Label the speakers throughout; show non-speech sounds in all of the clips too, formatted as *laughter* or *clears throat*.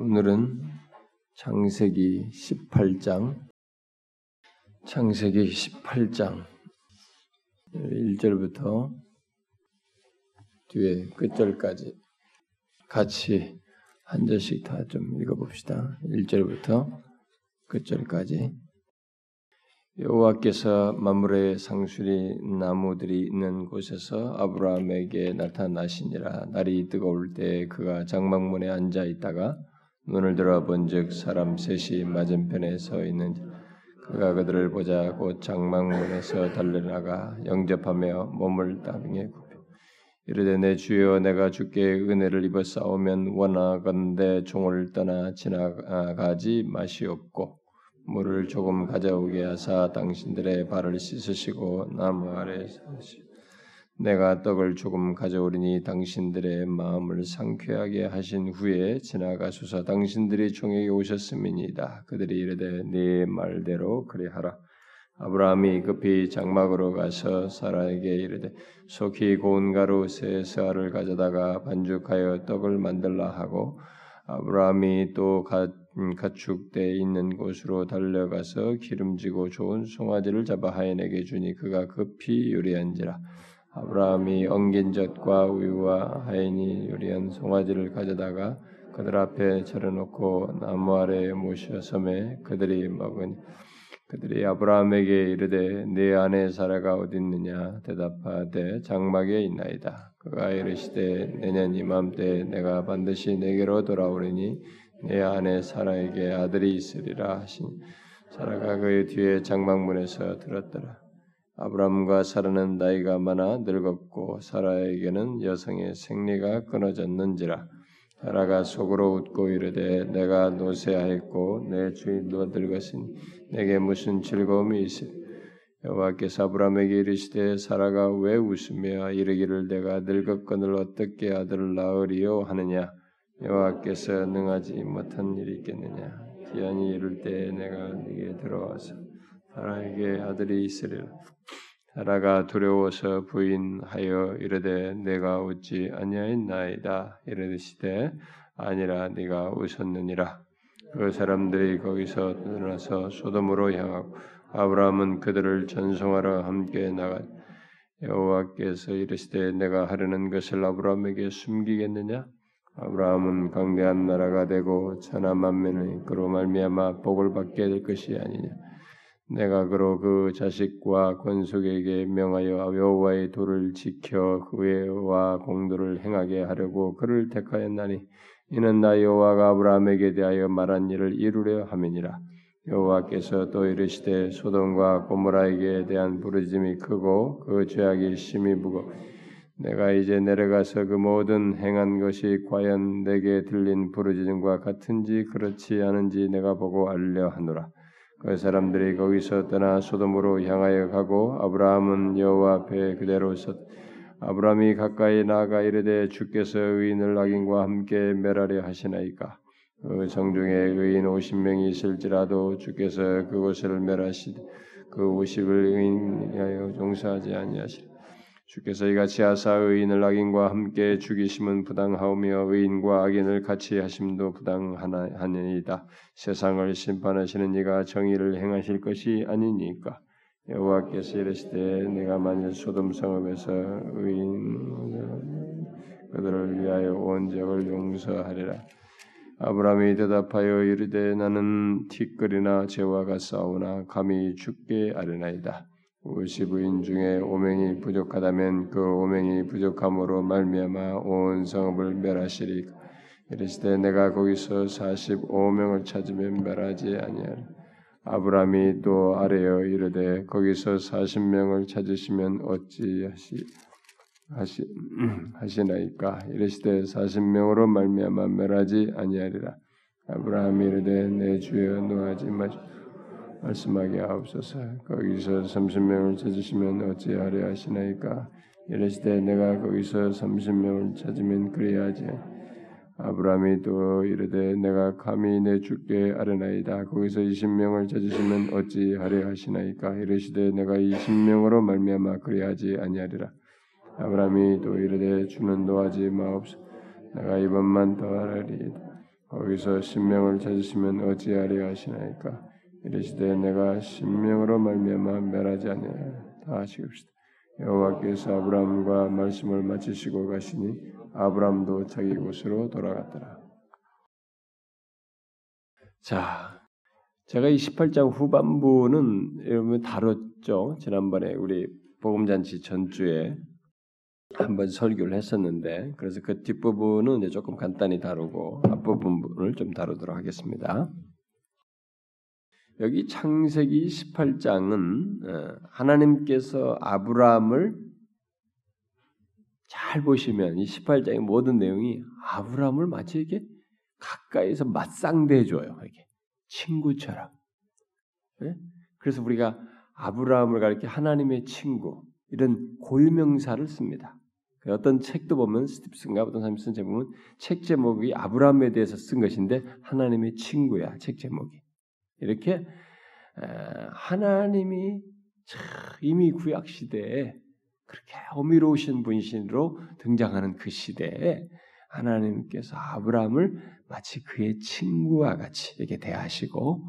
Speaker 1: 오늘은 창세기 18장, 창세기 18장 1절부터 뒤에 끝절까지 같이 한 절씩 다 좀 읽어봅시다. 1절부터 끝절까지 여호와께서 마물의 상수리 나무들이 있는 곳에서 아브라함에게 나타나시니라 날이 뜨거울 때 그가 장막문에 앉아 있다가 눈을 들어 본즉 사람 셋이 맞은편에 서 있는 그가 그들을 보자 곧 장막문에서 달려나가 영접하며 몸을 땅에 굽혀. 이르되 내 주여 내가 주께 은혜를 입어 싸우면 원하건대 종을 떠나 지나가지 마시옵고 물을 조금 가져오게 하사 당신들의 발을 씻으시고 나무 아래 서시 내가 떡을 조금 가져오리니 당신들의 마음을 상쾌하게 하신 후에 지나가소서. 당신들이 종에게 오셨음이니이다. 그들이 이르되 네 말대로 그리하라. 아브라함이 급히 장막으로 가서 사라에게 이르되 속히 고운 가루 세 스아를 가져다가 반죽하여 떡을 만들라 하고 아브라함이 또 음, 가축대 있는 곳으로 달려가서 기름지고 좋은 송아지를 잡아 하인에게 주니 그가 급히 요리한지라 아브라함이 엉긴 젖과 우유와 하인이 요리한 송아지를 가져다가 그들 앞에 차려놓고 나무 아래에 모셔 섬에 그들이 먹으니 그들이 아브라함에게 이르되 네 아내 사라가 어디 있느냐 대답하되 장막에 있나이다 그가 이르시되 내년 이맘때 내가 반드시 내게로 돌아오리니 내 아내 사라에게 아들이 있으리라 하시니 사라가 그의 뒤에 장막문에서 들었더라. 아브라함과 사라는 나이가 많아 늙었고 사라에게는 여성의 생리가 끊어졌는지라. 사라가 속으로 웃고 이르되 내가 노쇠하였고 내 주인도 늙었으니 내게 무슨 즐거움이 있으리. 여호와께서 아브라함에게 이르시되 사라가 왜 웃으며 이르기를 내가 늙었거늘 어떻게 아들을 낳으리요 하느냐 여호와께서 능하지 못한 일이 있겠느냐 기한이 이를 때 내가 네게 들어와서 사라에게 아들이 있으리라. 사라가 두려워서 부인하여 이르되 내가 웃지 아니하였나이다. 이르시되 아니라 네가 웃었느니라. 그 사람들이 거기서 떠나서 소돔으로 향하고 아브라함은 그들을 전송하러 함께 나가 여호와께서 이르시되 내가 하려는 것을 아브라함에게 숨기겠느냐? 아브라함은 강대한 나라가 되고 천하 만민의 그로 말미암아 복을 받게 될 것이 아니냐. 내가 그로 그 자식과 권속에게 명하여 여호와의 도를 지켜 의와 공도를 행하게 하려고 그를 택하였나니 이는 나 여호와가 아브라함에게 대하여 말한 일을 이루려 함이니라. 여호와께서 또 이르시되 소돔과 고모라에게 대한 부르짐이 크고 그 죄악이 심히 무거 내가 이제 내려가서 그 모든 행한 것이 과연 내게 들린 부르짖음과 같은지 그렇지 않은지 내가 보고 알려 하노라. 그 사람들이 거기서 떠나 소돔으로 향하여 가고 아브라함은 여호와 앞에 그대로 섰. 아브라함이 가까이 나아가 이르되 주께서 의인을 악인과 함께 멸하려 하시나이까. 그 성중에 의인 오십 명이 있을지라도 주께서 그곳을 멸하시되 그 오십을 의인하여 종사하지 아니하시라. 주께서 이같이 하사 의인을 악인과 함께 죽이심은 부당하오며 의인과 악인을 같이 하심도 부당하니이다. 세상을 심판하시는 이가 정의를 행하실 것이 아니니까. 여호와께서 이르시되 내가 만일 소돔 성읍에서 의인 그들을 위하여 온 적을 용서하리라. 아브라함이 대답하여 이르되 나는 티끌이나 재와가 싸우나 감히 죽게 아뢰나이다. 오십부인 중에 오명이 부족하다면 그 오명이 부족함으로 말미암아 온 성읍을 멸하시리. 이르시되 내가 거기서 사십오 명을 찾으면 멸하지 아니하리. 아브라함이 또 아래여 이르되 거기서 사십 명을 찾으시면 어찌 하시 하시 *clears throat* 하시나이까? 이르시되 사십 명으로 말미암아 멸하지 아니하리라. 아브라함이 이르되 내 주여 노하지 마시오 말씀하게 하옵소서. 거기서 삼십 명을 찾으시면 어찌하려 하시나이까? 이르시되 내가 거기서 삼십 명을 찾으면 그래야지. 아브라함이 또 이르되 내가 감히 내 주께 아뢰나이다. 거기서 이십 명을 찾으시면 어찌하려 하시나이까? 이르시되 내가 이십 명으로 말미암아 그래야지 아니하리라. 아브라함이 또 이르되 주는 노하지 마옵소. 내가 이번만 더 하리이다. 거기서 신명을 찾으시면 어찌하리 하시나이까 이르시되 내가 신명으로 말미암아 멸하지 아니하다 하시옵시다. 여호와께서 아브라함과 말씀을 마치시고 가시니 아브라함도 자기 곳으로 돌아갔더라. 자, 제가 이 18장 후반부는 여러분 다뤘죠. 지난번에 우리 복음잔치 전주에 한번 설교를 했었는데 그래서 그 뒷부분은 이제 조금 간단히 다루고 앞부분을 좀 다루도록 하겠습니다. 여기 창세기 18장은 어, 하나님께서 아브라함을 잘 보시면 이 18장의 모든 내용이 아브라함을 마치 이렇게 가까이서 맞상대해 줘요. 이렇게 친구처럼. 네? 그래서 우리가 아브라함을 가리켜 하나님의 친구 이런 고유명사를 씁니다. 그 어떤 책도 보면 스티프슨가 어떤 사람이 쓴 제목은 책 제목이 아브라함에 대해서 쓴 것인데 하나님의 친구야 책 제목이 이렇게 하나님이 이미 구약 시대에 그렇게 어미로우신 분신으로 등장하는 그 시대에 하나님께서 아브라함을 마치 그의 친구와 같이 이렇게 대하시고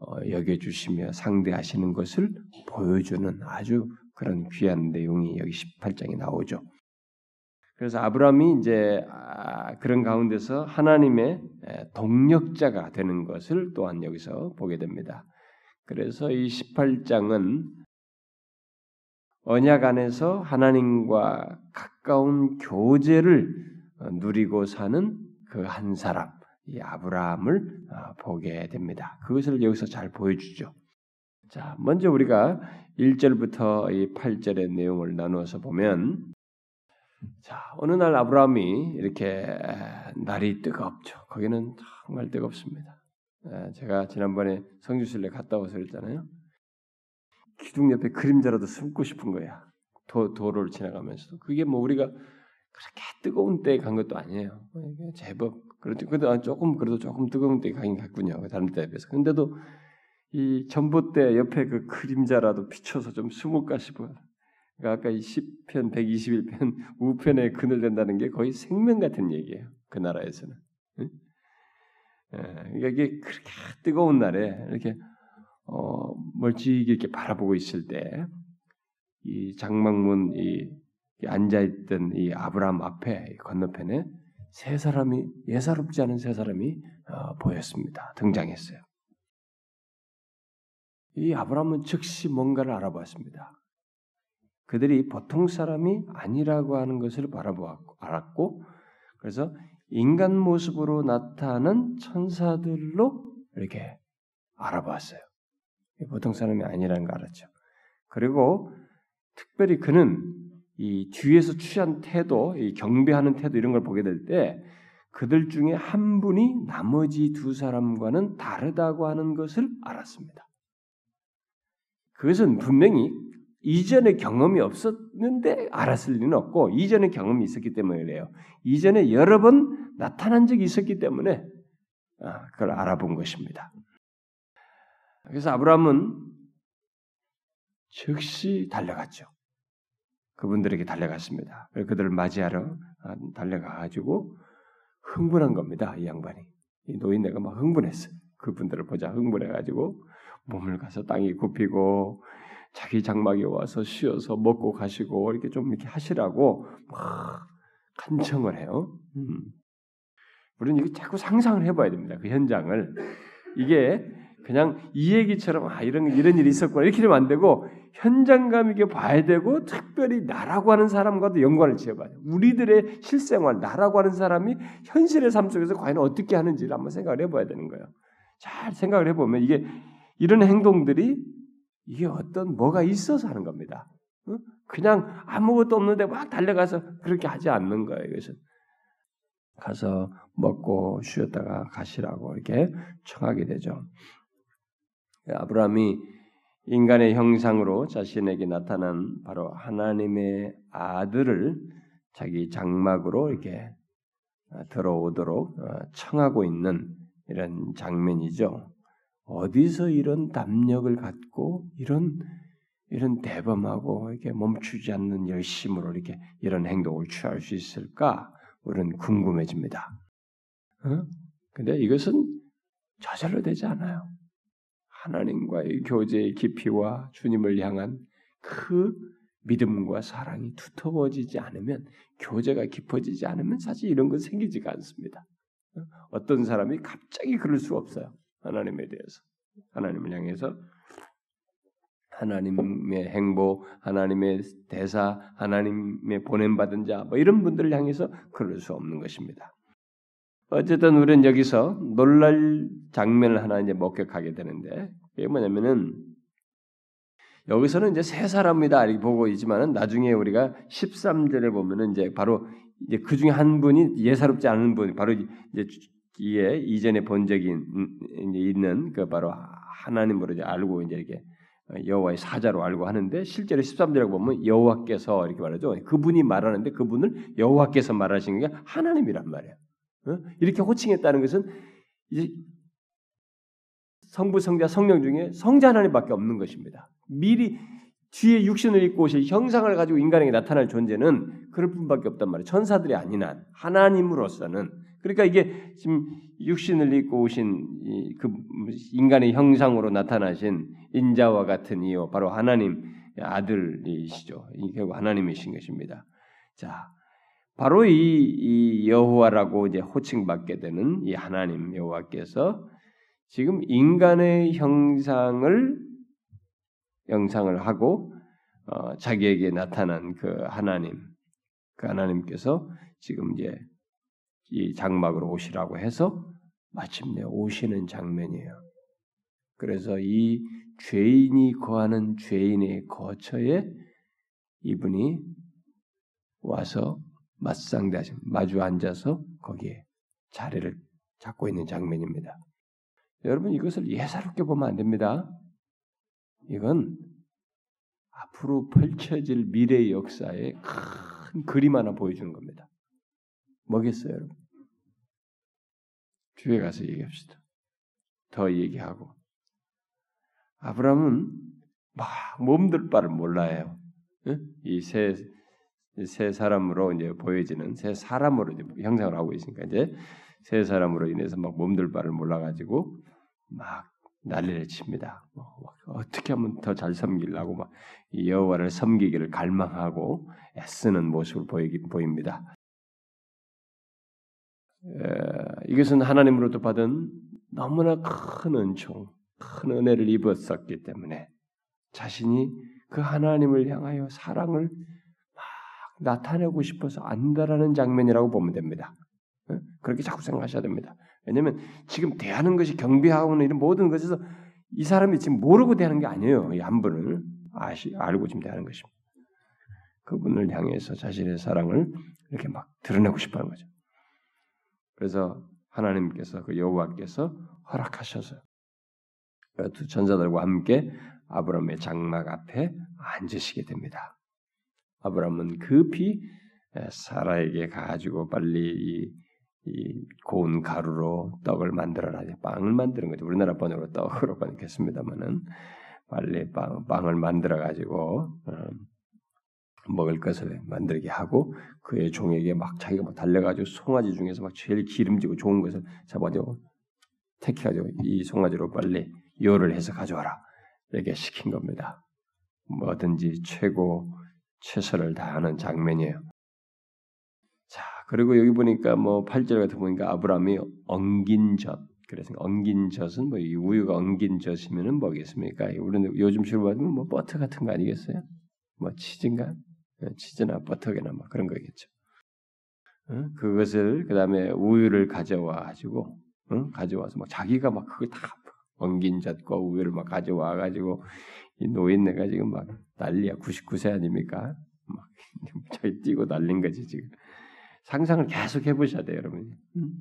Speaker 1: 어, 여겨주시며 상대하시는 것을 보여주는 아주 그런 귀한 내용이 여기 18장에 나오죠. 그래서 아브라함이 이제 아, 그런 가운데서 하나님의 동력자가 되는 것을 또한 여기서 보게 됩니다. 그래서 이 18장은 언약 안에서 하나님과 가까운 교제를 누리고 사는 그 한 사람, 이 아브라함을 어, 보게 됩니다. 그것을 여기서 잘 보여주죠. 자, 먼저 우리가 1절부터 이 8절의 내용을 나누어서 보면 자, 어느 날 아브라함이 이렇게 날이 뜨겁죠. 거기는 정말 뜨겁습니다. 제가 지난번에 성주실에 갔다 와서 그랬잖아요. 기둥 옆에 그림자라도 숨고 싶은 거야. 도, 도로를 지나가면서도. 그게 뭐 우리가 그렇게 뜨거운 때에 간 것도 아니에요. 제법 그렇죠. 근데 조금 그래도 조금 뜨거운 때에 가긴 갔군요. 다른 때에 비해서. 근데도 이 전봇대 옆에 그 그림자라도 비춰서 좀 숨을까 싶어요. 그러니까 아까 이 10편 121편 *laughs* 우편에 그늘 된다는 게 거의 생명 같은 얘기예요. 그 나라에서는. 응? 예, 그러니까 이게 그렇게 뜨거운 날에 이렇게 어, 멀찍이 이렇게 바라보고 있을 때 이 장막문 이 앉아 있던 이 아브라함 앞에 건너편에 세 사람이 예사롭지 않은 세 사람이 어, 보였습니다. 등장했어요. 이 아브라함은 즉시 뭔가를 알아봤습니다. 그들이 보통 사람이 아니라고 하는 것을 바라보았고 알았고 그래서 인간 모습으로 나타나는 천사들로 이렇게 알아봤어요. 보통 사람이 아니라는 걸 알았죠. 그리고 특별히 그는 이 뒤에서 취한 태도, 이 경배하는 태도 이런 걸 보게 될 때 그들 중에 한 분이 나머지 두 사람과는 다르다고 하는 것을 알았습니다. 그것은 분명히 이전에 경험이 없었는데 알았을 리는 없고 이전에 경험이 있었기 때문에 그래요. 이전에 여러 번 나타난 적이 있었기 때문에 아, 그걸 알아본 것입니다. 그래서 아브라함은 즉시 달려갔죠. 그분들에게 달려갔습니다. 그들을 맞이하러 아, 달려가가지고 흥분한 겁니다. 이 양반이. 이 노인네가 막 흥분했어요. 그분들을 보자 흥분해가지고 몸을 가서 땅이 굽히고 자기 장막에 와서 쉬어서 먹고 가시고 이렇게 좀 이렇게 하시라고 막 간청을 해요. 음. 우리는 이거 자꾸 상상을 해봐야 됩니다. 그 현장을 이게 그냥 이 얘기처럼 아 이런 이런 일이 있었구나 이렇게 되면 안 되고 현장감 있게 봐야 되고 특별히 나라고 하는 사람과도 연관을 지어봐야 돼요. 우리들의 실생활 나라고 하는 사람이 현실의 삶 속에서 과연 어떻게 하는지를 한번 생각을 해봐야 되는 거예요. 잘 생각을 해보면 이게 이런 행동들이 이게 어떤 뭐가 있어서 하는 겁니다. 그냥 아무것도 없는데 막 달려가서 그렇게 하지 않는 거예요. 이것은 가서 먹고 쉬었다가 가시라고 이렇게 청하게 되죠. 아브라함이 인간의 형상으로 자신에게 나타난 바로 하나님의 아들을 자기 장막으로 이렇게 들어오도록 어, 청하고 있는 이런 장면이죠. 어디서 이런 담력을 갖고 이런 이런 대범하고 이렇게 멈추지 않는 열심으로 이렇게 이런 행동을 취할 수 있을까? 우리는 궁금해집니다. 어? 근데 이것은 저절로 되지 않아요. 하나님과의 교제의 깊이와 주님을 향한 그 믿음과 사랑이 두터워지지 않으면 교제가 깊어지지 않으면 사실 이런 건 생기지가 않습니다. 어떤 사람이 갑자기 그럴 수 없어요. 하나님에 대해서 하나님을 향해서 하나님의 행보, 하나님의 대사, 하나님의 보냄받은 자, 뭐 이런 분들을 향해서 그럴 수 없는 것입니다. 어쨌든 우리는 여기서 놀랄 장면을 하나 이제 목격하게 되는데 그게 뭐냐면은 여기서는 이제 세 사람이다 이렇게 보고 있지만은 나중에 우리가 13절에 보면은 이제 바로 이제 그 중에 한 분이 예사롭지 않은 분 바로 이제 이에 이전에 본 적이 있는 그 바로 하나님으로 이제 알고 이제 이렇게 여호와의 사자로 알고 하는데 실제로 13절에 보면 여호와께서 이렇게 말하죠. 그분이 말하는데 그분을 여호와께서 말하시는 게 하나님이란 말이에요. 어? 이렇게 호칭했다는 것은 이제 성부, 성자, 성령 중에 성자 하나님밖에 없는 것입니다. 미리 뒤에 육신을 입고 오실 형상을 가지고 인간에게 나타날 존재는 그럴 뿐밖에 없단 말이에요. 천사들이 한 하나님으로서는 그러니까 이게 지금 육신을 입고 오신 그 인간의 형상으로 나타나신 인자와 같은 이요 바로 하나님 아들이시죠. 결국 하나님이신 것입니다. 자, 바로 이, 이 여호와라고 이제 호칭받게 되는 이 하나님 여호와께서 지금 인간의 형상을 형상을 하고 어, 자기에게 나타난 그 하나님, 그 하나님께서 지금 이제 이 장막으로 오시라고 해서 마침내 오시는 장면이에요. 그래서 이 죄인이 거하는 죄인의 거처에 이분이 와서 맞상대하신 마주 앉아서 거기에 자리를 잡고 있는 장면입니다. 여러분 이것을 예사롭게 보면 안 됩니다. 이건 앞으로 펼쳐질 미래 역사의 큰 그림 하나 보여주는 겁니다. 뭐겠어요, 여러분? 주에 가서 얘기합시다. 더 얘기하고. 아브라함은 막 몸들 바를 몰라요. 이세 세 사람으로 이제 보여지는 세 사람으로 이제 형상을 하고 있으니까 이제 세 사람으로 인해서 막 몸들 바를 몰라가지고 막 난리를 칩니다. 뭐, 어떻게 하면 더 잘 섬기려고 막 여호와를 섬기기를 갈망하고 애쓰는 모습을 보이기 보입니다. 에, 이것은 하나님으로부터 받은 너무나 큰 은총, 큰 은혜를 입었었기 때문에 자신이 그 하나님을 향하여 사랑을 막 나타내고 싶어서 안다라는 장면이라고 보면 됩니다. 그렇게 자꾸 생각하셔야 됩니다. 왜냐하면 지금 대하는 것이 경비하고는 이런 모든 것에서 이 사람이 지금 모르고 대하는 게 아니에요. 이 한 분을 아시 알고 지금 대하는 것입니다. 그분을 향해서 자신의 사랑을 이렇게 막 드러내고 싶어 하는 거죠. 그래서 하나님께서 그 여호와께서 허락하셔서 두 천사들과 함께 아브라함의 장막 앞에 앉으시게 됩니다. 아브라함은 급히 사라에게 가지고 빨리 이, 이 고운 가루로 떡을 만들어라. 빵을 만드는 거죠. 우리나라 번역으로 떡으로 번역했습니다만은 빨리 빵, 빵을 만들어 가지고 어, 먹을 것을 만들게 하고 그의 종에게 막 자기가 막 달려가지고 송아지 중에서 막 제일 기름지고 좋은 것을 잡아가지고 택해가지고 이 송아지로 빨리 요를 해서 가져와라 이렇게 시킨 겁니다. 뭐든지 최고 최선을 다하는 장면이에요. 자 그리고 여기 보니까 뭐 8절 같은 보니까 아브라함이 엉긴 젖 그래서 엉긴 젖은 뭐 이 우유가 엉긴 젖이면은 뭐겠습니까? 우리는 요즘 식으로 받으면 뭐 버터 같은 거 아니겠어요? 뭐 치즈인가? 예, 치즈나 버터게나 뭐 그런 거겠죠. 응? 그것을 그 다음에 우유를 가져와 가지고 응? 가져와서 막 자기가 막 그걸 다 엉긴 젖과 우유를 막 가져와 가지고 이 노인네가 지금 막 난리야 99세 아닙니까? 막 *laughs* 저기 뛰고 날린 거지 지금 상상을 계속 해보셔야 돼요 여러분. 응?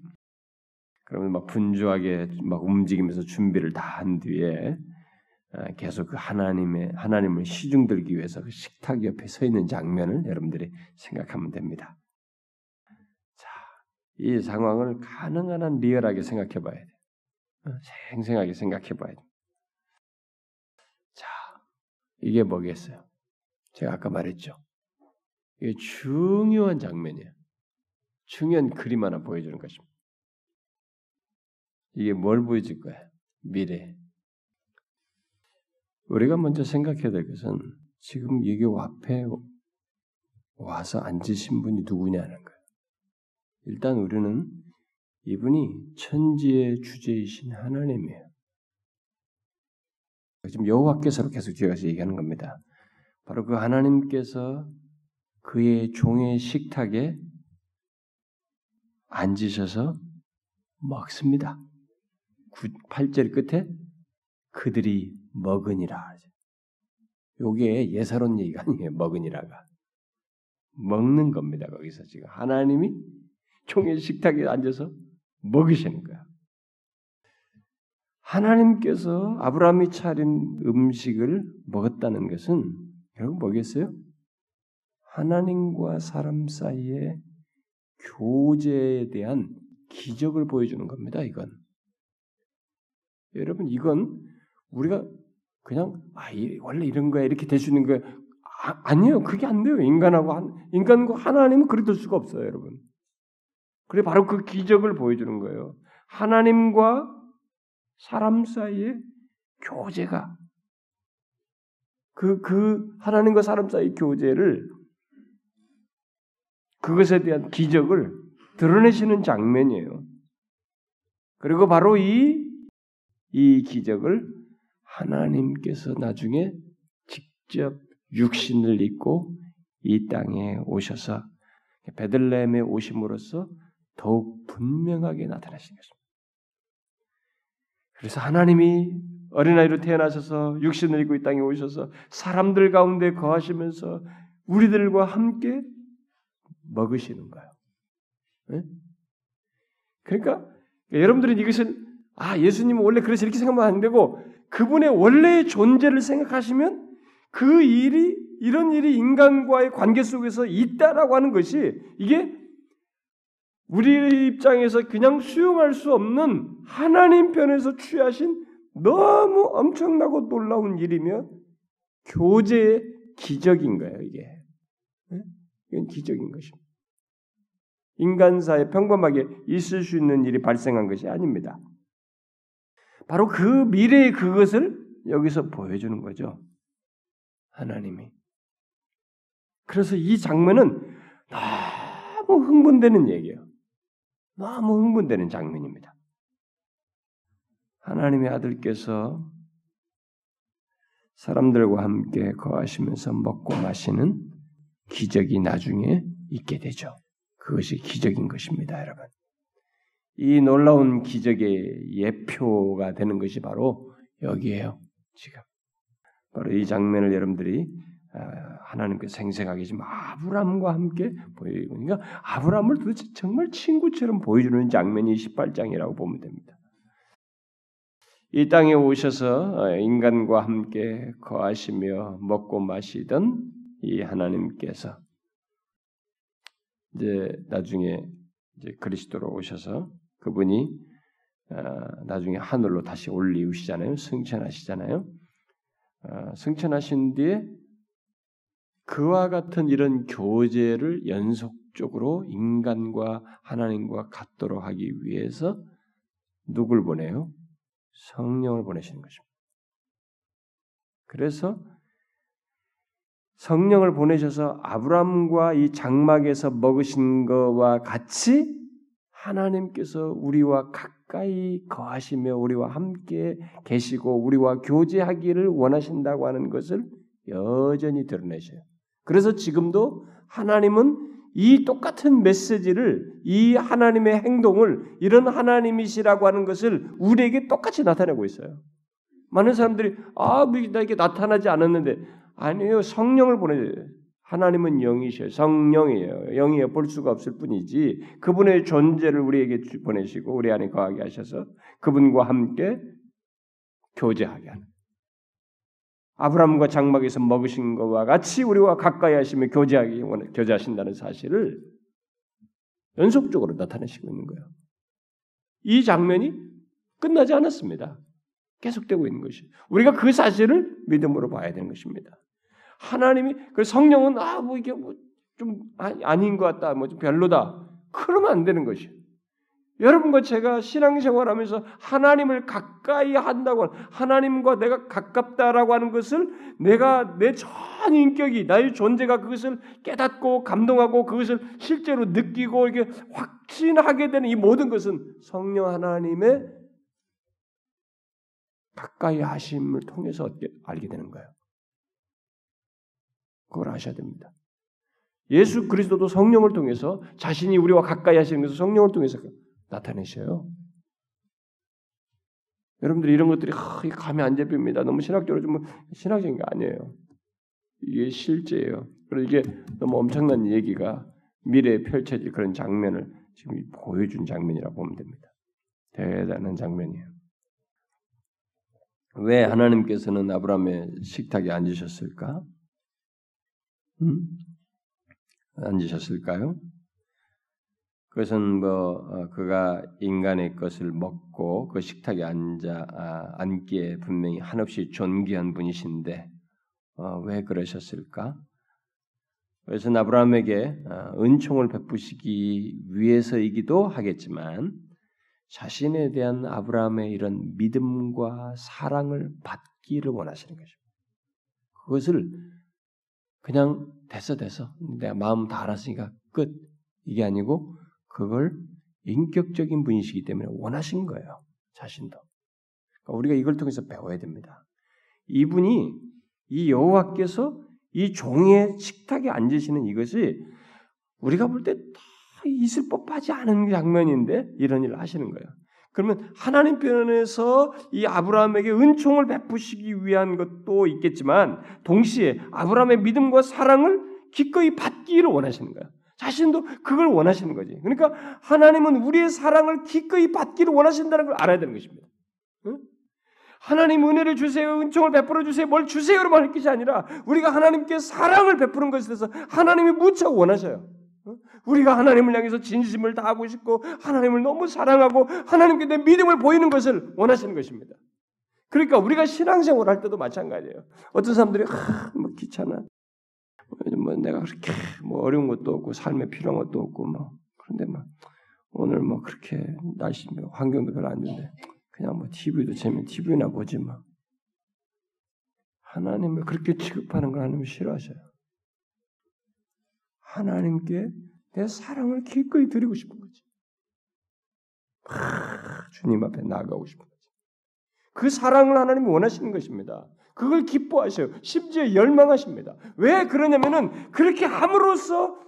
Speaker 1: 그러면 막 분주하게 막 움직이면서 준비를 다 한 뒤에 아, 계속 그 하나님의 하나님을 시중 들기 위해서 그 식탁 옆에 서 있는 장면을 여러분들이 생각하면 됩니다. 자, 이 상황을 가능한 한 리얼하게 생각해 봐야 돼. 어, 생생하게 생각해 봐야 돼. 자, 이게 뭐겠어요? 제가 아까 말했죠. 이게 중요한 장면이에요. 중요한 그림 하나 보여주는 것입니다. 이게 뭘 보여줄 거야? 미래. 우리가 먼저 생각해야 될 것은 지금 여기 앞에 와서 앉으신 분이 누구냐는 거예요. 일단 우리는 이분이 천지의 주제이신 하나님이에요. 지금 여호와께서로 계속 뒤에서 얘기하는 겁니다. 바로 그 하나님께서 그의 종의 식탁에 앉으셔서 먹습니다. 8절 끝에 그들이 먹으니라. 요게 예사론 얘기가 아니에요. 먹으니라가. 먹는 겁니다. 거기서 지금 하나님이 종의 식탁에 앉아서 먹으시는 거야. 하나님께서 아브라함이 차린 음식을 먹었다는 것은 여러분 뭐겠어요? 하나님과 사람 사이의 교제에 대한 기적을 보여주는 겁니다. 이건 여러분 이건 우리가 그냥 아 원래 이런 거야 이렇게 될 수 있는 거야. 아, 니에요. 그게 안 돼요. 인간하고 한, 인간과 하나님은 그리 될 수가 없어요 여러분. 그래 바로 그 기적을 보여주는 거예요. 하나님과 사람 사이의 교제가 그, 그 하나님과 사람 사이의 교제를 그것에 대한 기적을 드러내시는 장면이에요. 그리고 바로 이, 이 기적을 하나님께서 나중에 직접 육신을 입고 이 땅에 오셔서 베들레헴에 오심으로써 더욱 분명하게 나타나신 것입니다. 그래서 하나님이 어린아이로 태어나셔서 육신을 입고 이 땅에 오셔서 사람들 가운데 거하시면서 우리들과 함께 먹으시는 거예요. 네? 그러니까 여러분들은 이것을 아 예수님은 원래 그래서 이렇게 생각하면 안 되고 그분의 원래의 존재를 생각하시면 그 일이 이런 일이 인간과의 관계 속에서 있다라고 하는 것이 이게 우리 입장에서 그냥 수용할 수 없는 하나님 편에서 취하신 너무 엄청나고 놀라운 일이며 교제의 기적인 거예요, 이게. 이건 기적인 것입니다. 인간사에 평범하게 있을 수 있는 일이 발생한 것이 아닙니다. 바로 그 미래의 그것을 여기서 보여주는 거죠. 하나님이. 그래서 이 장면은 너무 흥분되는 얘기예요. 너무 흥분되는 장면입니다. 하나님의 아들께서 사람들과 함께 거하시면서 먹고 마시는 기적이 나중에 있게 되죠. 그것이 기적인 것입니다, 여러분. 이 놀라운 기적의 예표가 되는 것이 바로 여기에요. 지금 바로 이 장면을 여러분들이 아, 하나님께 생생하게 지금 아브람과 함께 보이고 그러니까 아브람을 도대체 정말 친구처럼 보여주는 장면이 18장이라고 보면 됩니다. 이 땅에 오셔서 어, 인간과 함께 거하시며 먹고 마시던 이 하나님께서 이제 나중에 이제 그리스도로 오셔서 그분이 어, 나중에 하늘로 다시 올리우시잖아요. 승천하시잖아요. 어, 승천하신 뒤에 그와 같은 이런 교제를 연속적으로 인간과 하나님과 갖도록 하기 위해서 누굴 보내요? 성령을 보내시는 것입니다. 그래서 성령을 보내셔서 아브람과 이 장막에서 먹으신 것과 같이 하나님께서 우리와 가까이 거하시며 우리와 함께 계시고 우리와 교제하기를 원하신다고 하는 것을 여전히 드러내셔요. 그래서 지금도 하나님은 이 똑같은 메시지를 이 하나님의 행동을 이런 하나님이시라고 하는 것을 우리에게 똑같이 나타내고 있어요. 많은 사람들이 아, 뭐 나에게 나타나지 않았는데 아니에요. 성령을 보내 하나님은 영이셔요. 성령이에요. 영이에요. 볼 수가 없을 뿐이지 그분의 존재를 우리에게 보내시고 우리 안에 거하게 하셔서 그분과 함께 교제하게 하는 아브라함과 장막에서 먹으신 것과 같이 우리와 가까이 하시며 교제하기 교제하신다는 사실을 연속적으로 나타내시고 있는 거예요. 이 장면이 끝나지 않았습니다. 계속되고 있는 것이. 우리가 그 사실을 믿음으로 봐야 되는 것입니다. 하나님이 그 성령은 아 뭐 이게 뭐좀 아, 아닌 것 같다, 뭐 좀 별로다. 그러면 안 되는 것이. 여러분과 제가 신앙생활하면서 하나님을 가까이 한다고 하나님과 내가 가깝다라고 하는 것을 내가 내 전 인격이 나의 존재가 그것을 깨닫고 감동하고 그것을 실제로 느끼고 이게 확신하게 되는 이 모든 것은 성령 하나님의 가까이 하심을 통해서 알게 되는 거예요. 그걸 아셔야 됩니다. 예수 그리스도도 성령을 통해서 자신이 우리와 가까이 하시는 것을 성령을 통해서 나타내셔요. 여러분들 이런 것들이 아, 감이 안 잡힙니다. 너무 신학적으로 좀 신학적인 게 아니에요. 이게 실제예요. 그리고 이게 너무 엄청난 얘기가 미래에 펼쳐질 그런 장면을 지금 보여준 장면이라고 보면 됩니다. 대단한 장면이에요. 왜 하나님께서는 아브라함의 식탁에 앉으셨을까? 음? 앉으셨을까요? 그것은 뭐 어, 그가 인간의 것을 먹고 그 식탁에 앉아 아, 앉기에 분명히 한없이 존귀한 분이신데 어, 왜 그러셨을까? 그래서 아브라함에게 어, 은총을 베푸시기 위해서이기도 하겠지만 자신에 대한 아브라함의 이런 믿음과 사랑을 받기를 원하시는 것입니다. 그것을 그냥 됐어 됐어. 내가 마음 다 알았으니까 끝. 이게 아니고 그걸 인격적인 분이시기 때문에 원하신 거예요 자신도. 그러니까 우리가 이걸 통해서 배워야 됩니다. 이분이 이 여호와께서 이 종의 식탁에 앉으시는 이것이 우리가 볼 때 다 있을 법하지 않은 장면인데 이런 일을 하시는 거예요 그러면 하나님 편에서 이 아브라함에게 은총을 베푸시기 위한 것도 있겠지만 동시에 아브라함의 믿음과 사랑을 기꺼이 받기를 원하시는 거야. 자신도 그걸 원하시는 거지. 그러니까 하나님은 우리의 사랑을 기꺼이 받기를 원하신다는 걸 알아야 되는 것입니다. 응? 하나님 은혜를 주세요, 은총을 베풀어 주세요, 뭘 주세요로만 할 것이 아니라 우리가 하나님께 사랑을 베푸는 것에 대해서 하나님이 무척 원하셔요. 우리가 하나님을 향해서 진심을 다하고 싶고 하나님을 너무 사랑하고 하나님께 내 믿음을 보이는 것을 원하시는 것입니다. 그러니까 우리가 신앙생활 할 때도 마찬가지예요. 어떤 사람들이 아, 뭐 귀찮아. 뭐 내가 그렇게 뭐 어려운 것도 없고 삶에 필요한 것도 없고 뭐 그런데 막 오늘 뭐 그렇게 날씨 뭐 환경도 별로 안 좋은데 그냥 뭐 TV도 재미 TV나 보지 뭐 하나님을 그렇게 취급하는 걸 하나님 싫어하셔요. 하나님께 내 사랑을 기꺼이 드리고 싶은 거지. 아, 주님 앞에 나가고 싶은 거지. 그 사랑을 하나님이 원하시는 것입니다. 그걸 기뻐하셔요. 심지어 열망하십니다. 왜 그러냐면은 그렇게 함으로써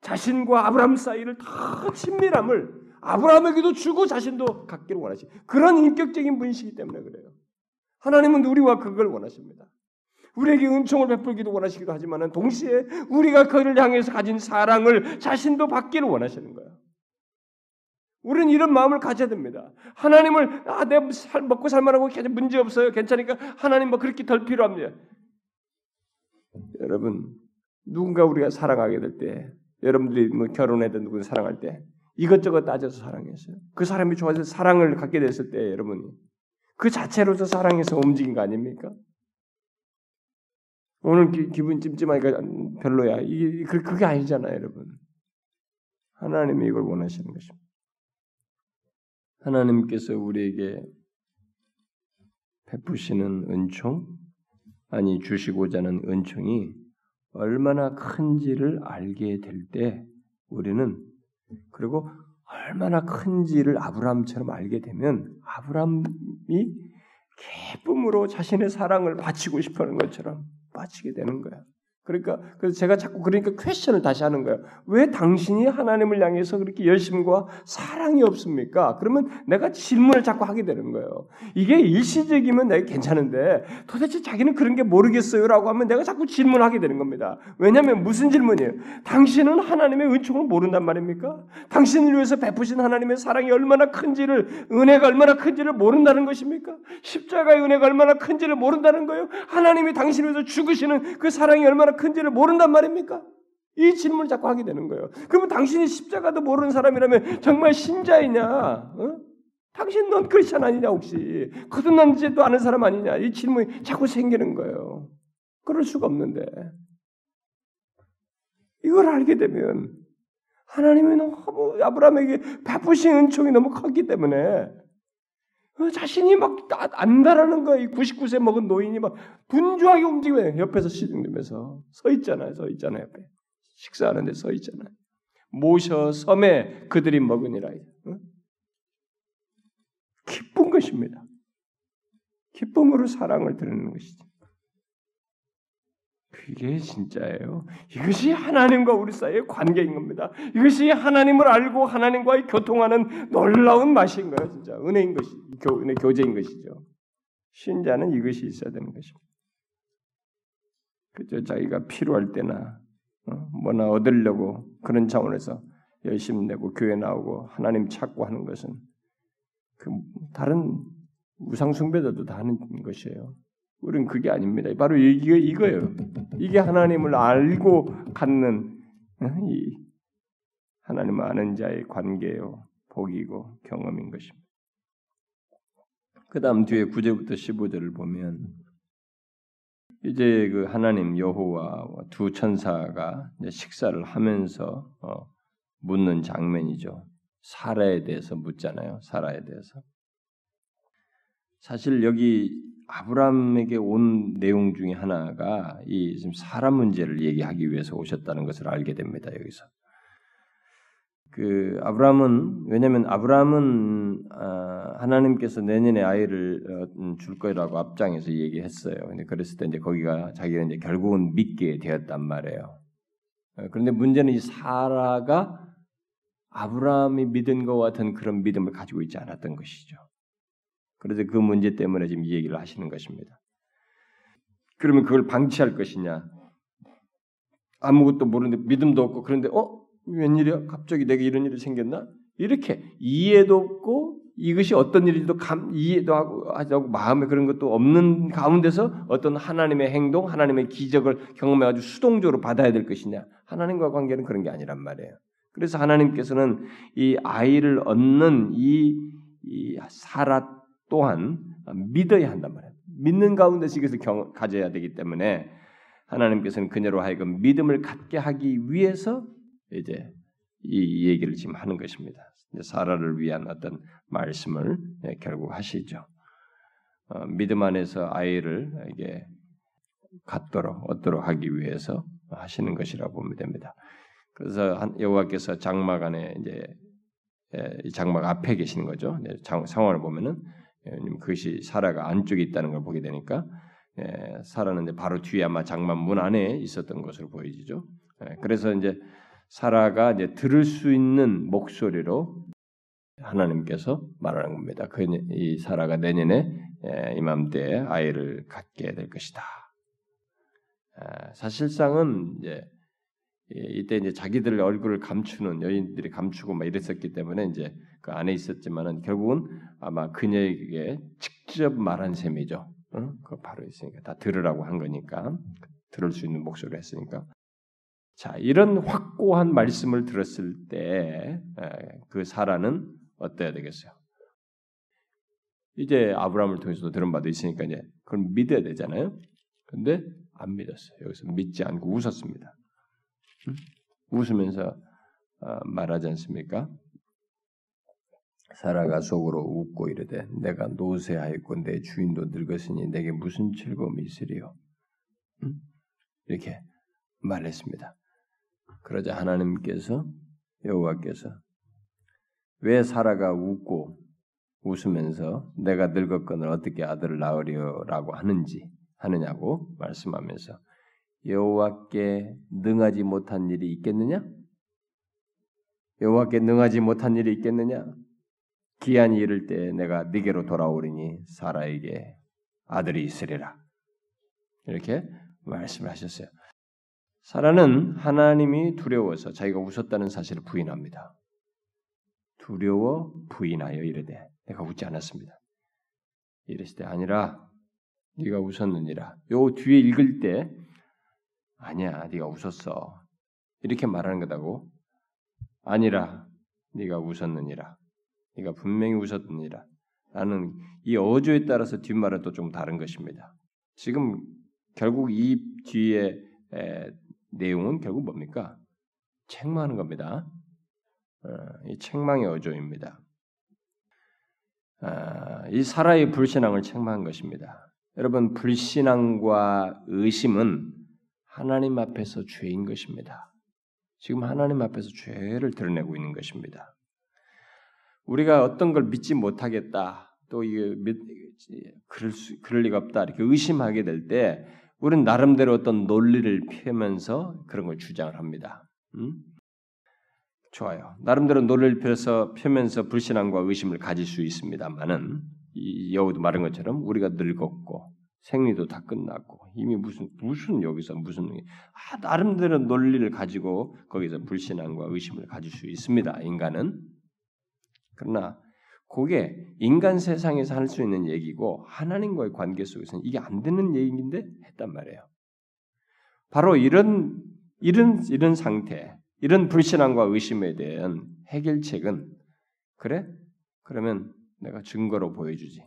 Speaker 1: 자신과 아브라함 사이를 더 친밀함을 아브라함에게도 주고 자신도 갖기를 원하시. 그런 인격적인 분이시기 때문에 그래요. 하나님은 우리와 그걸 원하십니다. 우리에게 은총을 베풀기도 원하시기도 하지만 동시에 우리가 그를 향해서 가진 사랑을 자신도 받기를 원하시는 거예요. 우리는 이런 마음을 가져야 됩니다. 하나님을 아, 내 살, 먹고 살만하고 문제 없어요. 괜찮으니까 하나님 뭐 그렇게 덜 필요합니다. 여러분 누군가 우리가 사랑하게 될 때, 여러분들이 뭐 결혼해든 누군 사랑할 때 이것저것 따져서 사랑했어요. 그 사람이 좋아서 사랑을 갖게 됐을 때 여러분이 그 자체로서 사랑해서 움직인 거 아닙니까? 오늘 기, 분 찜찜하니까 별로야. 이게 그, 그게 아니잖아요, 여러분. 하나님이 이걸 원하시는 것입니다. 하나님께서 우리에게 베푸시는 은총, 아니 주시고자 하는 은총이 얼마나 큰지를 알게 될 때 우리는 그리고 얼마나 큰지를 아브라함처럼 알게 되면 아브라함이 기쁨으로 자신의 사랑을 바치고 싶어 하는 것처럼 빠지게 되는 거야. 그러니까 그래서 제가 자꾸 그러니까 퀘션을 다시 하는 거예요. 왜 당신이 하나님을 향해서 그렇게 열심과 사랑이 없습니까? 그러면 내가 질문을 자꾸 하게 되는 거예요. 이게 일시적이면 내가 괜찮은데 도대체 자기는 그런 게 모르겠어요라고 하면 내가 자꾸 질문하게 되는 겁니다. 왜냐하면 무슨 질문이에요? 당신은 하나님의 은총을 모른단 말입니까? 당신을 위해서 베푸신 하나님의 사랑이 얼마나 큰지를 은혜가 얼마나 큰지를 모른다는 것입니까? 십자가의 은혜가 얼마나 큰지를 모른다는 거예요. 하나님이 당신을 위해서 죽으시는 그 사랑이 얼마나 큰지를 모른단 말입니까? 이 질문을 자꾸 하게 되는 거예요. 그러면 당신이 십자가도 모르는 사람이라면 정말 신자이냐? 어? 당신 넌 크리스천 아니냐 혹시? 거듭난 지도 않은 사람 아니냐? 이 질문이 자꾸 생기는 거예요. 그럴 수가 없는데 이걸 알게 되면 하나님이 너무 아브라함에게 베푸신 은총이 너무 컸기 때문에 어, 자신이 막 안다라는 거야. 이 99세 먹은 노인이 막 분주하게 움직이면 옆에서 시중되면서 서 있잖아요. 서 있잖아요. 옆에. 식사하는데 서 있잖아요. 모셔 섬에 그들이 먹으니라. 어? 기쁜 것입니다. 기쁨으로 사랑을 드리는 것이죠. 그게 진짜예요. 이것이 하나님과 우리 사이의 관계인 겁니다. 이것이 하나님을 알고 하나님과의 교통하는 놀라운 맛인 거예요. 진짜 은혜인 것이 교, 은혜 교제인 것이죠. 신자는 이것이 있어야 되는 것입니다. 그죠? 자기가 필요할 때나 어, 뭐나 얻으려고 그런 차원에서 열심 내고 교회 나오고 하나님 찾고 하는 것은 그 다른 우상 숭배자도 다 하는 것이에요. 우리는 그게 아닙니다. 바로 이게 이거예요. 이게 하나님을 알고 갖는 어, 이 하나님 아는 자의 관계요, 복이고 경험인 것입니다. 그다음 뒤에 9절부터 15절을 보면 이제 그 하나님 여호와 두 천사가 식사를 하면서 어, 묻는 장면이죠. 사라에 대해서 묻잖아요. 사라에 대해서. 사실 여기 아브라함에게 온 내용 중에 하나가 이 지금 사람 문제를 얘기하기 위해서 오셨다는 것을 알게 됩니다. 여기서 그 아브라함은 왜냐하면 아브라함은 아, 하나님께서 내년에 아이를 어, 음, 줄 거라고 앞장에서 얘기했어요. 근데 그랬을 때 이제 거기가 자기가 이제 결국은 믿게 되었단 말이에요. 어, 그런데 문제는 이 사라가 아브라함이 믿은 것 같은 그런 믿음을 가지고 있지 않았던 것이죠. 그래서 그 문제 때문에 지금 이 얘기를 하시는 것입니다. 그러면 그걸 방치할 것이냐? 아무것도 모르는데 믿음도 없고 그런데 어 웬일이야? 갑자기 내게 이런 일이 생겼나? 이렇게 이해도 없고 이것이 어떤 일인지도 감, 이해도 하고 하고 마음에 그런 것도 없는 가운데서 어떤 하나님의 행동, 하나님의 기적을 경험해 가지고 수동적으로 받아야 될 것이냐? 하나님과 관계는 그런 게 아니란 말이에요. 그래서 하나님께서는 이 아이를 얻는 이, 이 사라 또한 믿어야 한단 말이에요. 믿는 가운데서 이것을 경, 가져야 되기 때문에 하나님께서는 그녀로 하여금 믿음을 갖게 하기 위해서 이제 이 얘기를 지금 하는 것입니다. 사라를 위한 어떤 말씀을 예, 결국 하시죠. 어, 믿음 안에서 아이를 이게 갖도록 얻도록 하기 위해서 하시는 것이라고 보면 됩니다. 그래서 여호와께서 장막 안에 이제 예, 장막 앞에 계시는 거죠. 상황을 보면은 예, 그것이 사라가 안쪽에 있다는 걸 보게 되니까 예, 사라는 이제 바로 뒤에 아마 장막 문 안에 있었던 것으로 보이죠. 예, 그래서 이제 사라가 이제 들을 수 있는 목소리로 하나님께서 말하는 겁니다. 그 이 사라가 내년에 예, 이맘때 아이를 갖게 될 것이다. 아, 사실상은 이제 이때 이제 자기들 얼굴을 감추는 여인들이 감추고 막 이랬었기 때문에 이제 그 안에 있었지만은 결국은 아마 그녀에게 직접 말한 셈이죠. 어? 그 바로 있으니까 다 들으라고 한 거니까 들을 수 있는 목소리를 했으니까. 자 이런 확고한 말씀을 들었을 때 그 사라는 어때야 되겠어요? 이제 아브라함을 통해서도 들은 바도 있으니까 이제 그걸 믿어야 되잖아요. 근데 안 믿었어요. 여기서 믿지 않고 웃었습니다. 응? 웃으면서 어, 말하지 않습니까? 사라가 속으로 웃고 이르되 내가 노쇠하였고 내 주인도 늙었으니 내게 무슨 즐거움이 있으리요? 응? 이렇게 말했습니다. 그러자 하나님께서 여호와께서 왜 사라가 웃고 웃으면서 내가 늙었거늘 어떻게 아들을 낳으리요라고 하는지 하느냐고 말씀하면서 여호와께 능하지 못한 일이 있겠느냐? 여호와께 능하지 못한 일이 있겠느냐? 기한이 이를 때 내가 네게로 돌아오리니 사라에게 아들이 있으리라. 이렇게 말씀하셨어요. 사라는 하나님이 두려워서 자기가 웃었다는 사실을 부인합니다. 두려워 부인하여 이르되 내가 웃지 않았습니다. 이랬을 때 아니라 네가 웃었느니라. 요 뒤에 읽을 때 아니야 네가 웃었어 이렇게 말하는 거다고 아니라 네가 웃었느니라. 네가 분명히 웃었느니라. 라는 이 어조에 따라서 뒷말은 또 좀 다른 것입니다. 지금 결국 이 뒤에 에, 내용은 결국 뭡니까? 책망하는 겁니다. 이 책망의 어조입니다. 아, 이 사라의 불신앙을 책망한 것입니다. 여러분 불신앙과 의심은 하나님 앞에서 죄인 것입니다. 지금 하나님 앞에서 죄를 드러내고 있는 것입니다. 우리가 어떤 걸 믿지 못하겠다, 또 이게 믿, 그럴 수, 그럴 리가 없다 이렇게 의심하게 될 때, 우리는 나름대로 어떤 논리를 펴면서 그런 걸 주장을 합니다. 음? 좋아요. 나름대로 논리를 펴서 펴면서 불신앙과 의심을 가질 수 있습니다만은 이 여우도 말한 것처럼 우리가 늙었고 생리도 다 끝났고 이미 무슨 무슨 여기서 무슨 아, 나름대로 논리를 가지고 거기서 불신앙과 의심을 가질 수 있습니다. 인간은 그러나 그게 인간 세상에서 할 수 있는 얘기고 하나님과의 관계 속에서는 이게 안 되는 얘기인데 했단 말이에요. 바로 이런 이런 이런 상태, 이런 불신앙과 의심에 대한 해결책은 그래? 그러면 내가 증거로 보여주지.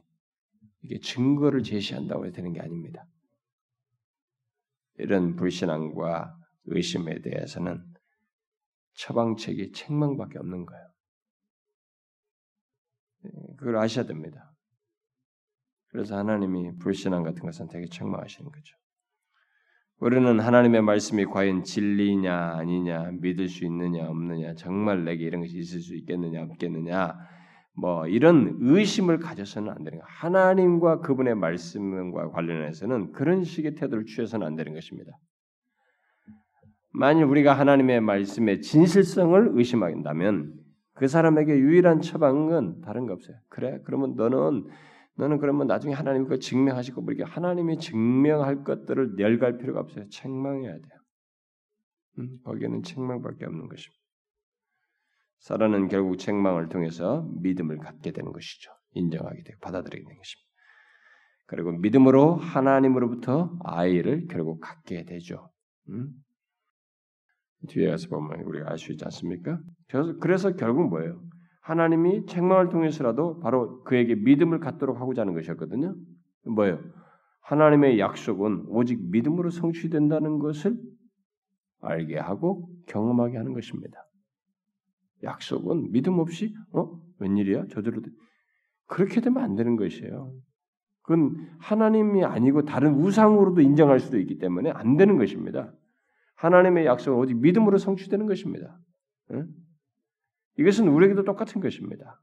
Speaker 1: 이게 증거를 제시한다고 해야 되는 게 아닙니다. 이런 불신앙과 의심에 대해서는 처방책이 책망밖에 없는 거예요. 예, 그걸 아셔야 됩니다. 그래서 하나님이 불신앙 같은 것은 되게 책망하시는 거죠. 우리는 하나님의 말씀이 과연 진리냐 아니냐 믿을 수 있느냐 없느냐 정말 내게 이런 것이 있을 수 있겠느냐 없겠느냐 뭐 이런 의심을 가져서는 안 되는 거. 하나님과 그분의 말씀과 관련해서는 그런 식의 태도를 취해서는 안 되는 것입니다. 만일 우리가 하나님의 말씀의 진실성을 의심한다면 그 사람에게 유일한 처방은 다른 거 없어요. 그래, 그러면 너는 너는 그러면 나중에 하나님 그 증명하시고 뭐 이렇게 하나님이 증명할 것들을 열갈 필요가 없어요. 책망해야 돼요. 음, 거기에는 책망밖에 없는 것입니다. 사라는 결국 책망을 통해서 믿음을 갖게 되는 것이죠. 인정하게 되고 받아들이게 되는 것입니다. 그리고 믿음으로 하나님으로부터 아이를 결국 갖게 되죠. 음? 뒤에 가서 보면 우리가 알 수 있지 않습니까? 그래서, 그래서 결국 뭐예요? 하나님이 책망을 통해서라도 바로 그에게 믿음을 갖도록 하고자 하는 것이었거든요. 뭐예요? 하나님의 약속은 오직 믿음으로 성취된다는 것을 알게 하고 경험하게 하는 것입니다. 약속은 믿음 없이 어 웬일이야 저대로 그렇게 되면 안 되는 것이에요. 그건 하나님이 아니고 다른 우상으로도 인정할 수도 있기 때문에 안 되는 것입니다. 하나님의 약속은 오직 믿음으로 성취되는 것입니다. 응? 이것은 우리에게도 똑같은 것입니다.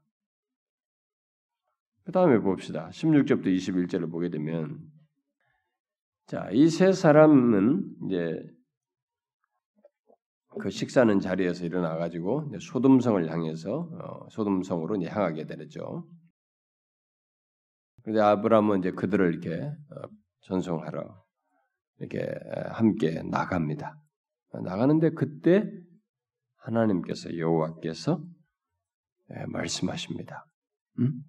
Speaker 1: 그 다음에 봅시다. 16절부터 21절을 보게 되면, 자, 이 세 사람은 이제 그 식사하는 자리에서 일어나 가지고 소돔성을 향해서 어, 소돔성으로 향하게 되죠. 그런데 아브라함은 이제 그들을 이렇게 어, 전송하러 이렇게 함께 나갑니다. 나가는데 그때 하나님께서 여호와께서 예, 말씀하십니다. 음?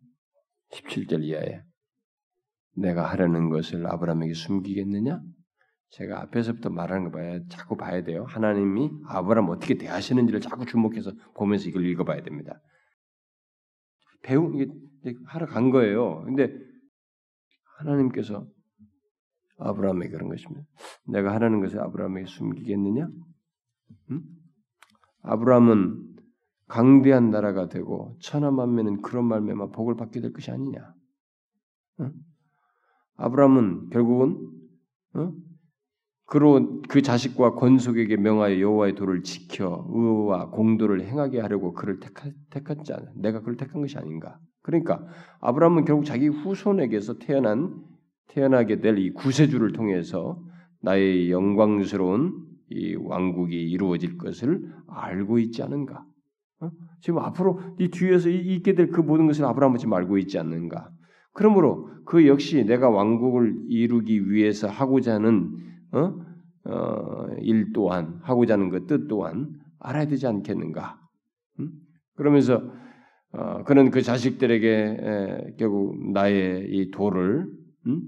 Speaker 1: 17절 이하에 내가 하려는 것을 아브라함에게 숨기겠느냐? 제가 앞에서부터 말하는 거 봐야 자꾸 봐야 돼요. 하나님이 아브라함 어떻게 대하시는지를 자꾸 주목해서 보면서 이걸 읽어봐야 됩니다. 배우 이게 하러 간 거예요. 근데 하나님께서 아브라함에게 그런 것입니다. 내가 하라는 것을 아브라함에게 숨기겠느냐? 음? 아브라함은 강대한 나라가 되고 천하 만면은 그런 말매만 복을 받게 될 것이 아니냐? 어? 아브라함은 결국은 어? 그로 그 자식과 권속에게 명하여 여호와의 도를 지켜 의와 공도를 행하게 하려고 그를 택하, 택했지 않아. 내가 그를 택한 것이 아닌가? 그러니까 아브라함은 결국 자기 후손에게서 태어난 태어나게 될 이 구세주를 통해서 나의 영광스러운 이 왕국이 이루어질 것을 알고 있지 않은가? 어? 지금 앞으로 이 뒤에서 있게 될 그 모든 것을 아브라함은 지금 알고 있지 않는가? 그러므로 그 역시 내가 왕국을 이루기 위해서 하고자 하는 어? 어, 일 또한 하고자 하는 그 뜻 또한 알아야 되지 않겠는가? 음? 그러면서 어, 그는 그 자식들에게 에, 결국 나의 이 도를 음?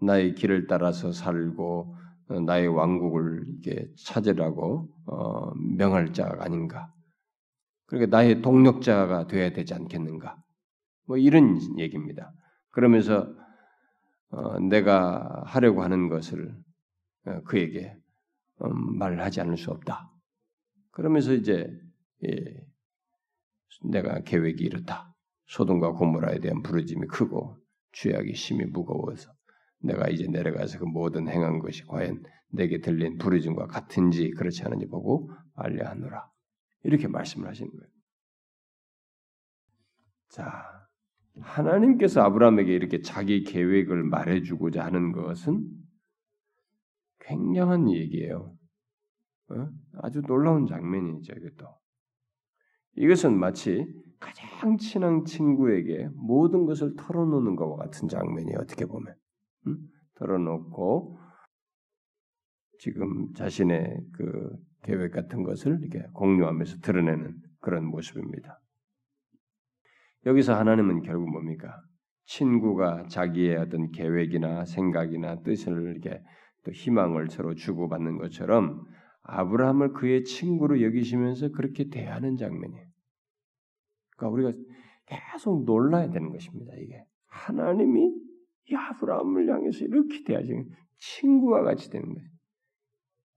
Speaker 1: 나의 길을 따라서 살고 어, 나의 왕국을 이게 찾으라고 어, 명할 자가 아닌가? 그러니까 나의 동력자가 되어야 되지 않겠는가? 뭐 이런 얘기입니다. 그러면서 어, 내가 하려고 하는 것을 어, 그에게 음, 말하지 않을 수 없다. 그러면서 이제 예, 내가 계획이 이렇다. 소돔과 고모라에 대한 부르짐이 크고 죄악이 심히 무거워서 내가 이제 내려가서 그 모든 행한 것이 과연 내게 들린 부르짐과 같은지 그렇지 않은지 보고 알려하노라. 이렇게 말씀을 하시는 거예요. 자, 하나님께서 아브라함에게 이렇게 자기 계획을 말해주고자 하는 것은 굉장한 얘기예요. 어? 아주 놀라운 장면이죠, 이것도. 이것은 마치 가장 친한 친구에게 모든 것을 털어놓는 것과 같은 장면이 어떻게 보면 음? 털어놓고 지금 자신의 그 계획 같은 것을 이렇게 공유하면서 드러내는 그런 모습입니다. 여기서 하나님은 결국 뭡니까? 친구가 자기의 어떤 계획이나 생각이나 뜻을 이렇게 또 희망을 서로 주고받는 것처럼 아브라함을 그의 친구로 여기시면서 그렇게 대하는 장면이에요. 그러니까 우리가 계속 놀라야 되는 것입니다. 이게 하나님이 이 아브라함을 향해서 이렇게 대하시는 친구와 같이 되는 거예요.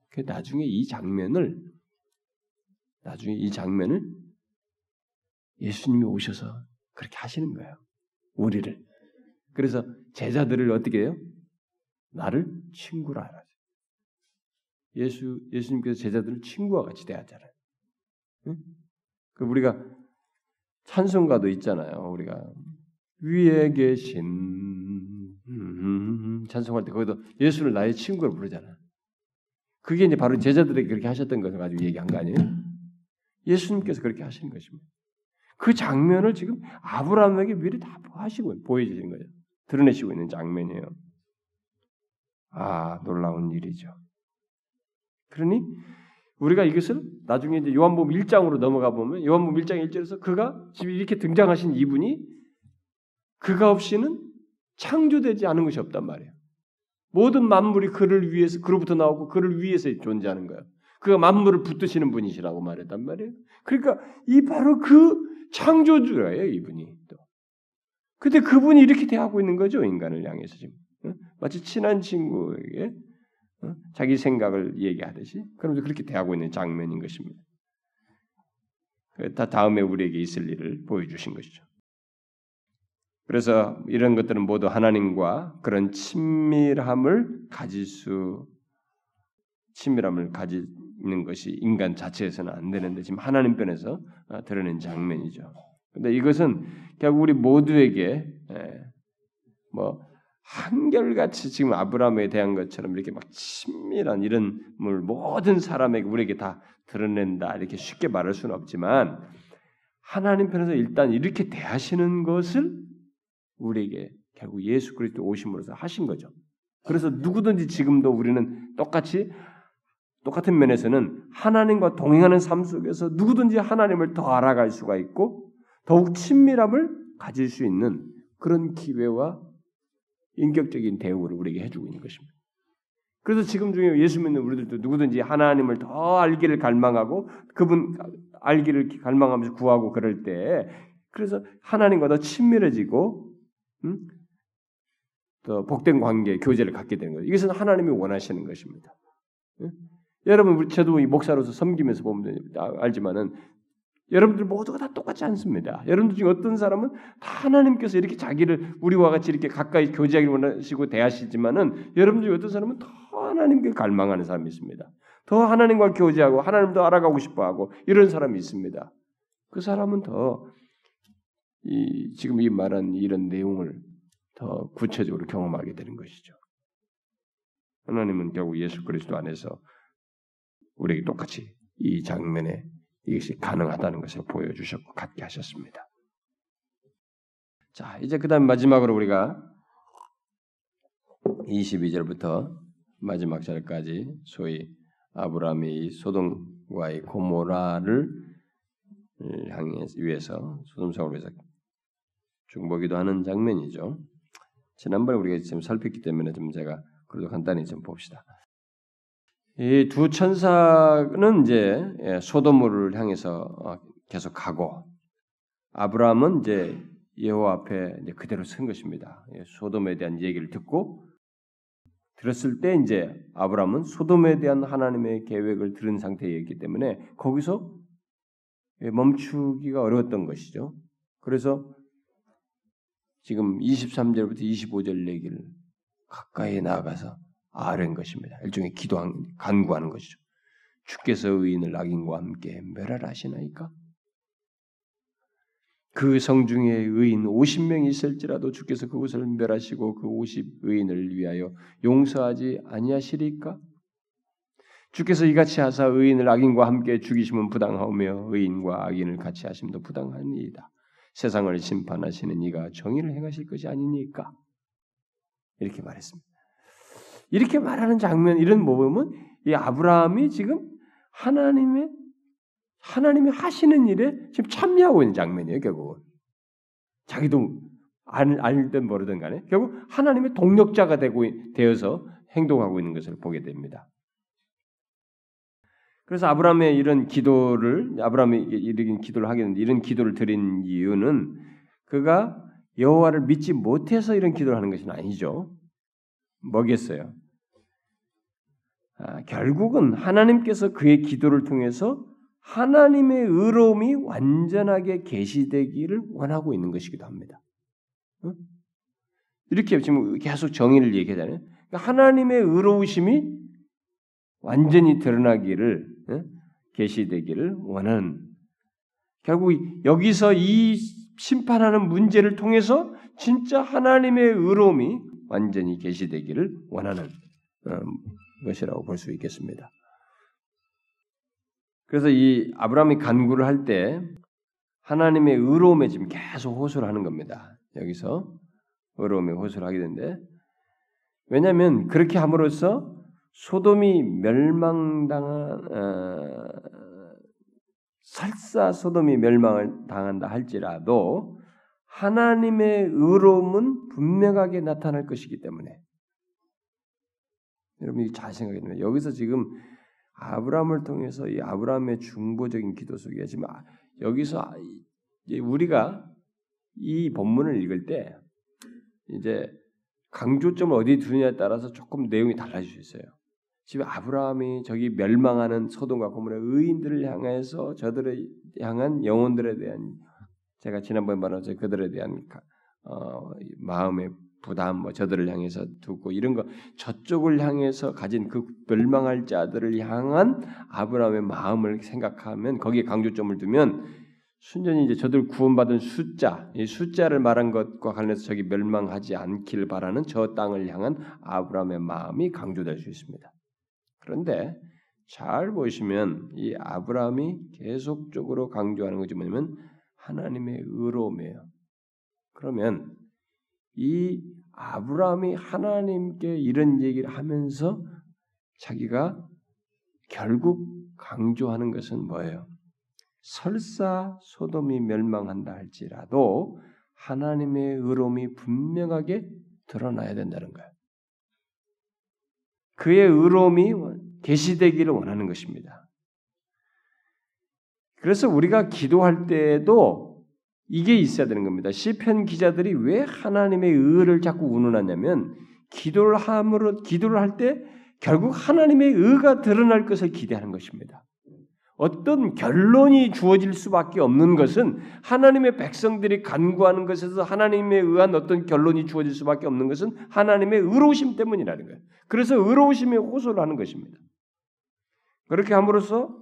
Speaker 1: 그 나중에 이 장면을 나중에 이 장면을 예수님이 오셔서 그렇게 하시는 거예요. 우리를. 그래서 제자들을 어떻게 해요? 나를 친구라 하라. 예수 예수님께서 제자들을 친구와 같이 대하잖아요. 응? 그 우리가 찬송가도 있잖아요. 우리가 위에 계신 음, 찬송할 때 거기도 예수를 나의 친구로 부르잖아. 그게 이제 바로 제자들에게 그렇게 하셨던 것을 가지고 얘기한 거 아니에요? 예수님께서 그렇게 하시는 것입니다. 그 장면을 지금 아브라함에게 미리 다 하시고 보여주시는 거예요. 드러내시고 있는 장면이에요. 아 놀라운 일이죠. 그러니 우리가 이것을 나중에 이제 요한복음 1장으로 넘어가 보면 요한복음 1장 1절에서 그가 지금 이렇게 등장하신 이분이 그가 없이는 창조되지 않은 것이 없단 말이에요. 모든 만물이 그를 위해서 그로부터 나오고 그를 위해서 존재하는 거예요. 그가 만물을 붙드시는 분이시라고 말했단 말이에요. 그러니까 이 바로 그 창조주예요, 이분이 또. 근데 그분이 이렇게 대하고 있는 거죠, 인간을 향해서 지금. 마치 친한 친구에게 자기 생각을 얘기하듯이 그러면서 그렇게 대하고 있는 장면인 것입니다. 그다 다음에 우리에게 있을 일을 보여주신 것이죠. 그래서 이런 것들은 모두 하나님과 그런 친밀함을 가질 수 친밀함을 가 지는 것이 인간 자체에서는 안 되는데 지금 하나님 편에서 어, 드러낸 장면이죠. 근데 이것은 결국 우리 모두에게 예, 뭐 한결같이 지금 아브라함에 대한 것처럼 이렇게 막 친밀한 이런 물 모든 사람에게 우리에게 다 드러낸다 이렇게 쉽게 말할 수는 없지만 하나님 편에서 일단 이렇게 대하시는 것을 우리에게 결국 예수 그리스도 오심으로써 하신 거죠. 그래서 누구든지 지금도 우리는 똑같이 똑같은 면에서는 하나님과 동행하는 삶 속에서 누구든지 하나님을 더 알아갈 수가 있고 더욱 친밀함을 가질 수 있는 그런 기회와 인격적인 대우를 우리에게 해주고 있는 것입니다. 그래서 지금 중에 예수 믿는 우리들도 누구든지 하나님을 더 알기를 갈망하고 그분 알기를 갈망하면서 구하고 그럴 때 그래서 하나님과 더 친밀해지고 음? 더 복된 관계, 교제를 갖게 되는 거예요. 이것은 하나님이 원하시는 것입니다. 음? 여러분, 저도 이 목사로서 섬기면서 보면 알지만은 여러분들 모두가 다 똑같지 않습니다. 여러분들 중에 어떤 사람은 다 하나님께서 이렇게 자기를 우리와 같이 이렇게 가까이 교제하기를 원하시고 대하시지만은 여러분 중에 어떤 사람은 더 하나님께 갈망하는 사람이 있습니다. 더 하나님과 교제하고 하나님 더 알아가고 싶어하고 이런 사람이 있습니다. 그 사람은 더 이, 지금 이 말한 이런 내용을 더 구체적으로 경험하게 되는 것이죠. 하나님은 결국 예수 그리스도 안에서 우리에게 똑같이 이 장면에 이것이 가능하다는 것을 보여주셨고 갖게 하셨습니다. 자, 이제 그 다음 마지막으로 우리가 22절부터 마지막 절까지 소위 아브라함이 소돔과의 고모라를 향해 위해서 소돔성을 위해서 중보기도 하는 장면이죠. 지난번에 우리가 지금 살폈기 때문에 좀 제가 그래도 간단히 좀 봅시다. 이 두 천사는 이제 예, 소돔을 향해서 어, 계속 가고 아브라함은 이제 여호와 앞에 이제 그대로 선 것입니다. 예, 소돔에 대한 얘기를 듣고 들었을 때 이제 아브라함은 소돔에 대한 하나님의 계획을 들은 상태였기 때문에 거기서 멈추기가 어려웠던 것이죠. 그래서 지금 23절부터 25절 얘기를 가까이 나아가서 아뢰는 것입니다. 일종의 기도한 간구하는 것이죠. 주께서 의인을 악인과 함께 멸하라시나이까? 그 성중에 의인 50명이 있을지라도 주께서 그곳을 멸하시고 그 50 의인을 위하여 용서하지 아니하시리까? 주께서 이같이 하사 의인을 악인과 함께 죽이시면 부당하며 의인과 악인을 같이 하심도 부당하니이다. 세상을 심판하시는 이가 정의를 행하실 것이 아니니까. 이렇게 말했습니다. 이렇게 말하는 장면 이런 모범은 이 아브라함이 지금 하나님의 하나님이 하시는 일에 지금 참여하고 있는 장면이에요, 결국은. 자기도 알, 알든 모르든 간에 결국 하나님의 동력자가 되고 되어서 행동하고 있는 것을 보게 됩니다. 그래서 아브라함의 이런 기도를 아브라함이 이런 기도를 하게 되는데 이런 기도를 드린 이유는 그가 여호와를 믿지 못해서 이런 기도를 하는 것은 아니죠. 뭐겠어요? 아, 결국은 하나님께서 그의 기도를 통해서 하나님의 의로움이 완전하게 계시되기를 원하고 있는 것이기도 합니다. 이렇게 지금 계속 정의를 얘기하잖아요. 그러니까 하나님의 의로우심이 완전히 드러나기를 계시되기를 원하는 결국 여기서 이 심판하는 문제를 통해서 진짜 하나님의 의로움이 완전히 계시되기를 원하는 어, 것이라고 볼 수 있겠습니다. 그래서 이 아브라함이 간구를 할 때 하나님의 의로움에 지금 계속 호소를 하는 겁니다. 여기서 의로움에 호소를 하게 되는데 왜냐하면 그렇게 함으로써 소돔이 멸망당한 어, 설사 소돔이 멸망을 당한다 할지라도 하나님의 의로움은 분명하게 나타날 것이기 때문에 여러분이 잘 생각해 보면 여기서 지금 아브라함을 통해서 이 아브라함의 중보적인 기도 속에 지금 아, 여기서 우리가 이 본문을 읽을 때 이제 강조점을 어디 두느냐에 따라서 조금 내용이 달라질 수 있어요. 지금 아브라함이 저기 멸망하는 소돔과 고모의 의인들을 향해서 저들을 향한 영혼들에 대한 제가 지난번에 말한 그들에 대한 어, 마음의 부담, 뭐 저들을 향해서 두고 이런 거 저쪽을 향해서 가진 그 멸망할 자들을 향한 아브라함의 마음을 생각하면 거기에 강조점을 두면 순전히 이제 저들 구원받은 숫자, 이 숫자를 말한 것과 관련해서 저기 멸망하지 않길 바라는 저 땅을 향한 아브라함의 마음이 강조될 수 있습니다. 그런데 잘 보시면 이 아브라함이 계속적으로 강조하는 것이 뭐냐면 하나님의 의로움이에요. 그러면 이 아브라함이 하나님께 이런 얘기를 하면서 자기가 결국 강조하는 것은 뭐예요? 설사 소돔이 멸망한다 할지라도 하나님의 의로움이 분명하게 드러나야 된다는 거예요. 그의 의로움이 계시되기를 원하는 것입니다. 그래서 우리가 기도할 때에도 이게 있어야 되는 겁니다. 시편 기자들이 왜 하나님의 의를 자꾸 운운하냐면 기도를 함으로 기도를 할 때 결국 하나님의 의가 드러날 것을 기대하는 것입니다. 어떤 결론이 주어질 수밖에 없는 것은 하나님의 백성들이 간구하는 것에서 하나님에 의한 어떤 결론이 주어질 수밖에 없는 것은 하나님의 의로우심 때문이라는 거예요. 그래서 의로우심에 호소를 하는 것입니다. 그렇게 함으로써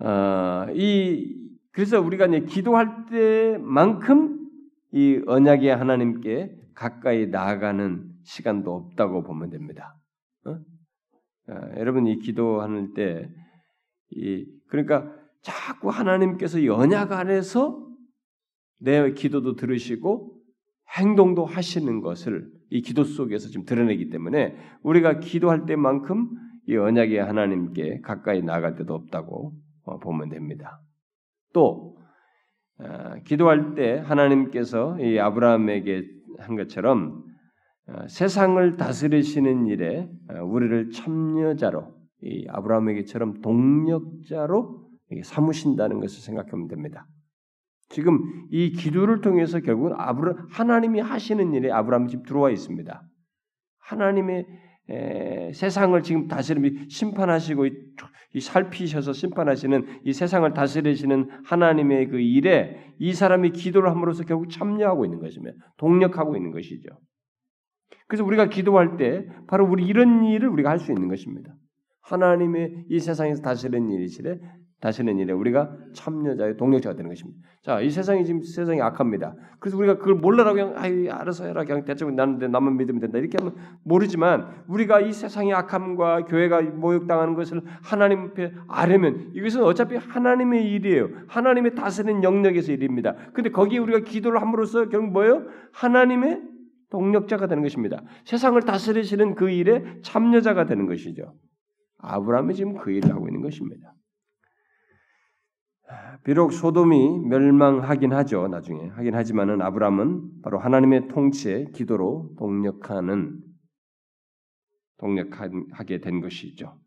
Speaker 1: 어, 이 그래서 우리가 이제 기도할 때만큼 이 언약의 하나님께 가까이 나아가는 시간도 없다고 보면 됩니다. 어? 아, 여러분 이 기도하는 때, 이 그러니까 자꾸 하나님께서 이 언약 안에서 내 기도도 들으시고 행동도 하시는 것을 이 기도 속에서 지금 드러내기 때문에 우리가 기도할 때만큼 이 언약의 하나님께 가까이 나갈 때도 없다고 어, 보면 됩니다. 또 어, 기도할 때 하나님께서 이 아브라함에게 한 것처럼 어, 세상을 다스리시는 일에 어, 우리를 참여자로 이 아브라함에게처럼 동력자로 삼으신다는 것을 생각하면 됩니다. 지금 이 기도를 통해서 결국은 아브라 하나님이 하시는 일에 아브라함이 지금 들어와 있습니다. 하나님의 에, 세상을 지금 다스리 심판하시고 이 살피셔서 심판하시는 이 세상을 다스리시는 하나님의 그 일에 이 사람이 기도를 함으로써 결국 참여하고 있는 것이며 동력하고 있는 것이죠. 그래서 우리가 기도할 때 바로 우리 이런 일을 우리가 할 수 있는 것입니다. 하나님의 이 세상에서 다스리는 일이시래 다시는 일에 우리가 참여자의 동력자가 되는 것입니다. 자, 이 세상이 지금 세상이 악합니다. 그래서 우리가 그걸 몰라라고 그냥 아이 알아서 해라 그냥 대충 나는 나만 믿으면 된다 이렇게 하면 모르지만 우리가 이 세상의 악함과 교회가 모욕당하는 것을 하나님 앞에 아려면 이것은 어차피 하나님의 일이에요. 하나님의 다스리는 영역에서 일입니다. 근데 거기에 우리가 기도를 함으로써 결국 뭐예요? 하나님의 동력자가 되는 것입니다. 세상을 다스리시는 그 일에 참여자가 되는 것이죠. 아브라함이 지금 그 일을 하고 있는 것입니다. 비록 소돔이 멸망하긴 하죠. 나중에 하긴 하지만은 아브라함은 바로 하나님의 통치에 기도로 동력하는 동력하게 된 것이죠.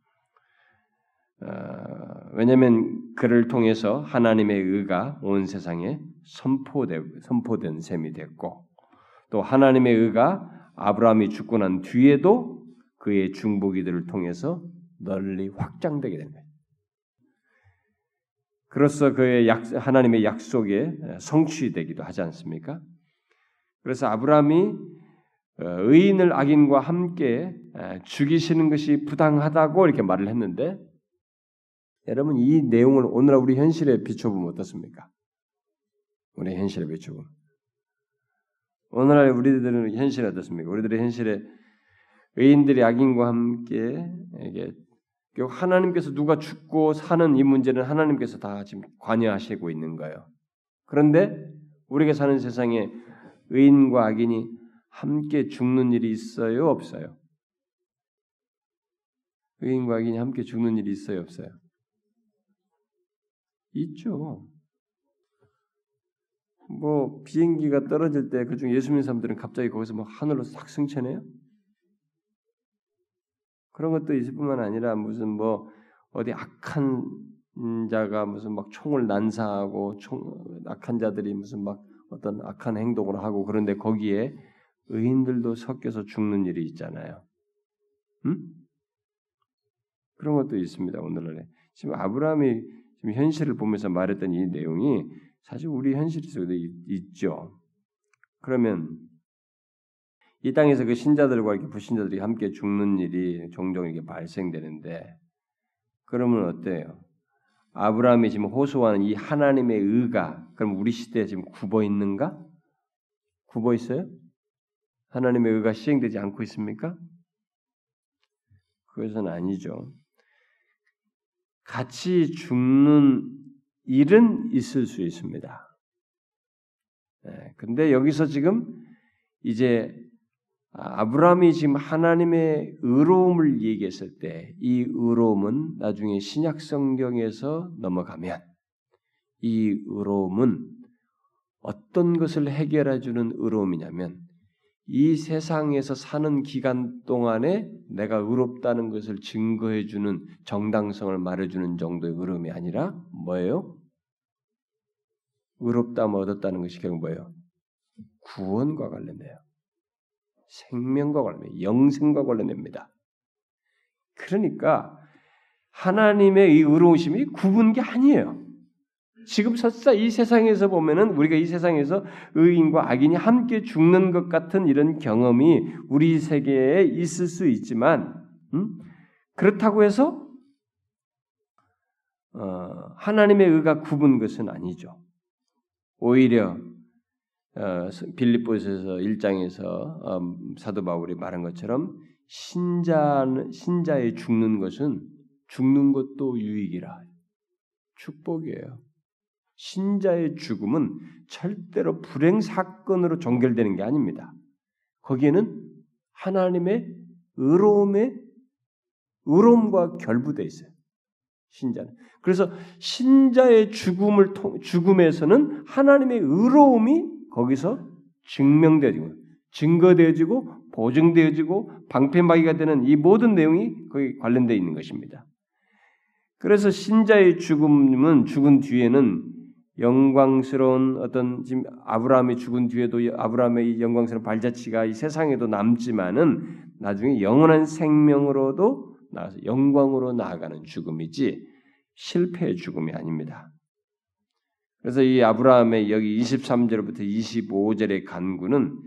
Speaker 1: 어, 왜냐하면 그를 통해서 하나님의 의가 온 세상에 선포되, 선포된 셈이 됐고 또 하나님의 의가 아브라함이 죽고 난 뒤에도 그의 중보기들을 통해서 널리 확장되게 됩니다. 그로써 그의 약, 하나님의 약속에 성취되기도 하지 않습니까? 그래서 아브라함이 어, 의인을 악인과 함께 죽이시는 것이 부당하다고 이렇게 말을 했는데 여러분 이 내용을 오늘날 우리 현실에 비춰보면 어떻습니까? 우리 현실에 비춰보면 오늘날 우리들은 현실이 어떻습니까? 우리들의 현실에 의인들이 악인과 함께 하나님께서 누가 죽고 사는 이 문제는 하나님께서 다 지금 관여하시고 있는 거예요. 그런데 우리가 사는 세상에 의인과 악인이 함께 죽는 일이 있어요, 없어요? 의인과 악인이 함께 죽는 일이 있어요, 없어요? 있죠. 뭐 비행기가 떨어질 때 그중 예수 믿는 사람들은 갑자기 거기서 뭐 하늘로 싹 승천해요? 그런 것도 있을 뿐만 아니라 무슨 뭐 어디 악한 자가 무슨 막 총을 난사하고 총 악한 자들이 무슨 막 어떤 악한 행동을 하고 그런데 거기에 의인들도 섞여서 죽는 일이 있잖아요. 음? 그런 것도 있습니다. 오늘날에 지금 아브라함이 지금 현실을 보면서 말했던 이 내용이 사실 우리 현실 속에도 있죠. 그러면 이 땅에서 그 신자들과 이렇게 불신자들이 함께 죽는 일이 종종 이렇게 발생되는데 그러면 어때요? 아브라함이 지금 호소하는 이 하나님의 의가 그럼 우리 시대에 지금 굽어 있는가? 굽어 있어요? 하나님의 의가 시행되지 않고 있습니까? 그것은 아니죠. 같이 죽는 일은 있을 수 있습니다. 네, 근데 여기서 지금 이제 아브라함이 지금 하나님의 의로움을 얘기했을 때 이 의로움은 나중에 신약 성경에서 넘어가면 이 의로움은 어떤 것을 해결해 주는 의로움이냐면 이 세상에서 사는 기간 동안에 내가 의롭다는 것을 증거해 주는 정당성을 말해 주는 정도의 의로움이 아니라 뭐예요? 의롭다면 얻었다는 것이 결국 뭐예요? 구원과 관련돼요. 생명과 관련해 영생과 관련됩니다. 그러니까 하나님의 이 의로우심이 구분 게 아니에요. 지금 설사 이 세상에서 보면은 우리가 이 세상에서 의인과 악인이 함께 죽는 것 같은 이런 경험이 우리 세계에 있을 수 있지만 음? 그렇다고 해서 어, 하나님의 의가 구분 것은 아니죠. 오히려 어, 빌립보에서 1장에서 어, 사도 바울이 말한 것처럼 신자 신자의 죽는 것은 죽는 것도 유익이라 축복이에요. 신자의 죽음은 절대로 불행 사건으로 종결되는 게 아닙니다. 거기에는 하나님의 의로움의 의로움과 결부돼 있어요. 신자는. 그래서 신자의 죽음을 통, 죽음에서는 하나님의 의로움이 거기서 증명되어지고 증거되어지고 보증되어지고 방패막이가 되는 이 모든 내용이 거기 관련되어 있는 것입니다. 그래서 신자의 죽음은 죽은 뒤에는 영광스러운 어떤 지금 아브라함이 죽은 뒤에도 아브라함의 영광스러운 발자취가 이 세상에도 남지만은 나중에 영원한 생명으로도 나가서 영광으로 나아가는 죽음이지 실패의 죽음이 아닙니다. 그래서 이 아브라함의 여기 23절부터 25절의 간구는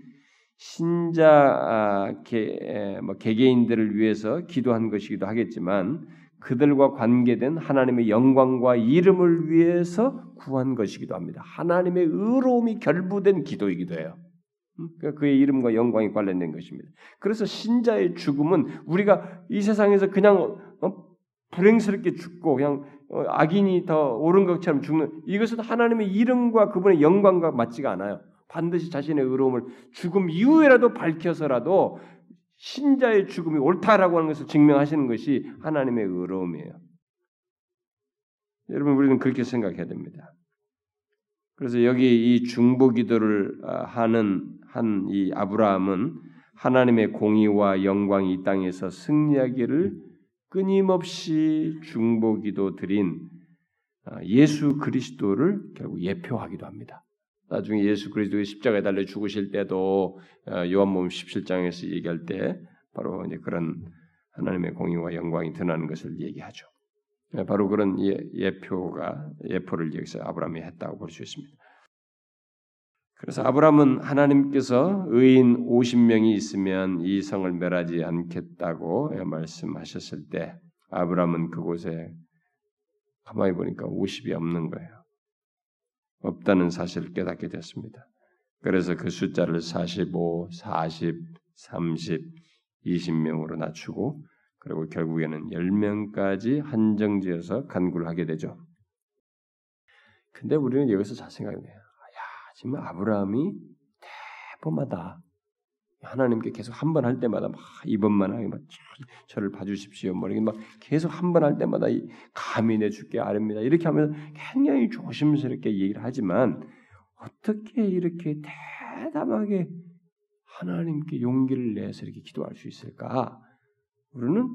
Speaker 1: 신자 아, 개, 뭐 개개인들을 위해서 기도한 것이기도 하겠지만 그들과 관계된 하나님의 영광과 이름을 위해서 구한 것이기도 합니다. 하나님의 의로움이 결부된 기도이기도 해요. 음? 그러니까 그의 이름과 영광이 관련된 것입니다. 그래서 신자의 죽음은 우리가 이 세상에서 그냥 어, 불행스럽게 죽고 그냥 어, 악인이 더 옳은 것처럼 죽는 이것은 하나님의 이름과 그분의 영광과 맞지가 않아요. 반드시 자신의 의로움을 죽음 이후에라도 밝혀서라도 신자의 죽음이 옳다라고 하는 것을 증명하시는 것이 하나님의 의로움이에요. 여러분 우리는 그렇게 생각해야 됩니다. 그래서 여기 이 중보 기도를 아, 하는 한 이 아브라함은 하나님의 공의와 영광이 이 땅에서 승리하기를 끊임없이 중보기도 드린 아, 예수 그리스도를 결국 예표하기도 합니다. 나중에 예수 그리스도의 십자가에 달려 죽으실 때도 어, 요한복음 17장에서 얘기할 때 바로 이제 그런 하나님의 공의와 영광이 드러나는 것을 얘기하죠. 네, 바로 그런 예, 표가 예포를 여기서 아브라함이 했다고 볼 수 있습니다. 그래서 아브라함은 하나님께서 의인 50명이 있으면 이 성을 멸하지 않겠다고 말씀하셨을 때 아브라함은 그곳에 가만히 보니까 50이 없는 거예요. 없다는 사실을 깨닫게 됐습니다. 그래서 그 숫자를 45, 40, 30, 20명으로 낮추고 그리고 결국에는 10명까지 한정지어서 간구를 하게 되죠. 근데 우리는 여기서 잘 생각해요. 지금 아브라함이 대번마다 하나님께 계속 한 번 할 때마다 막 이번만 하게 막 저를 봐주십시오. 뭐 이렇게 막 계속 한 번 할 때마다 감히 내줄게 아닙니다. 이렇게 하면 굉장히 조심스럽게 얘기를 하지만 어떻게 이렇게 대담하게 하나님께 용기를 내서 이렇게 기도할 수 있을까? 우리는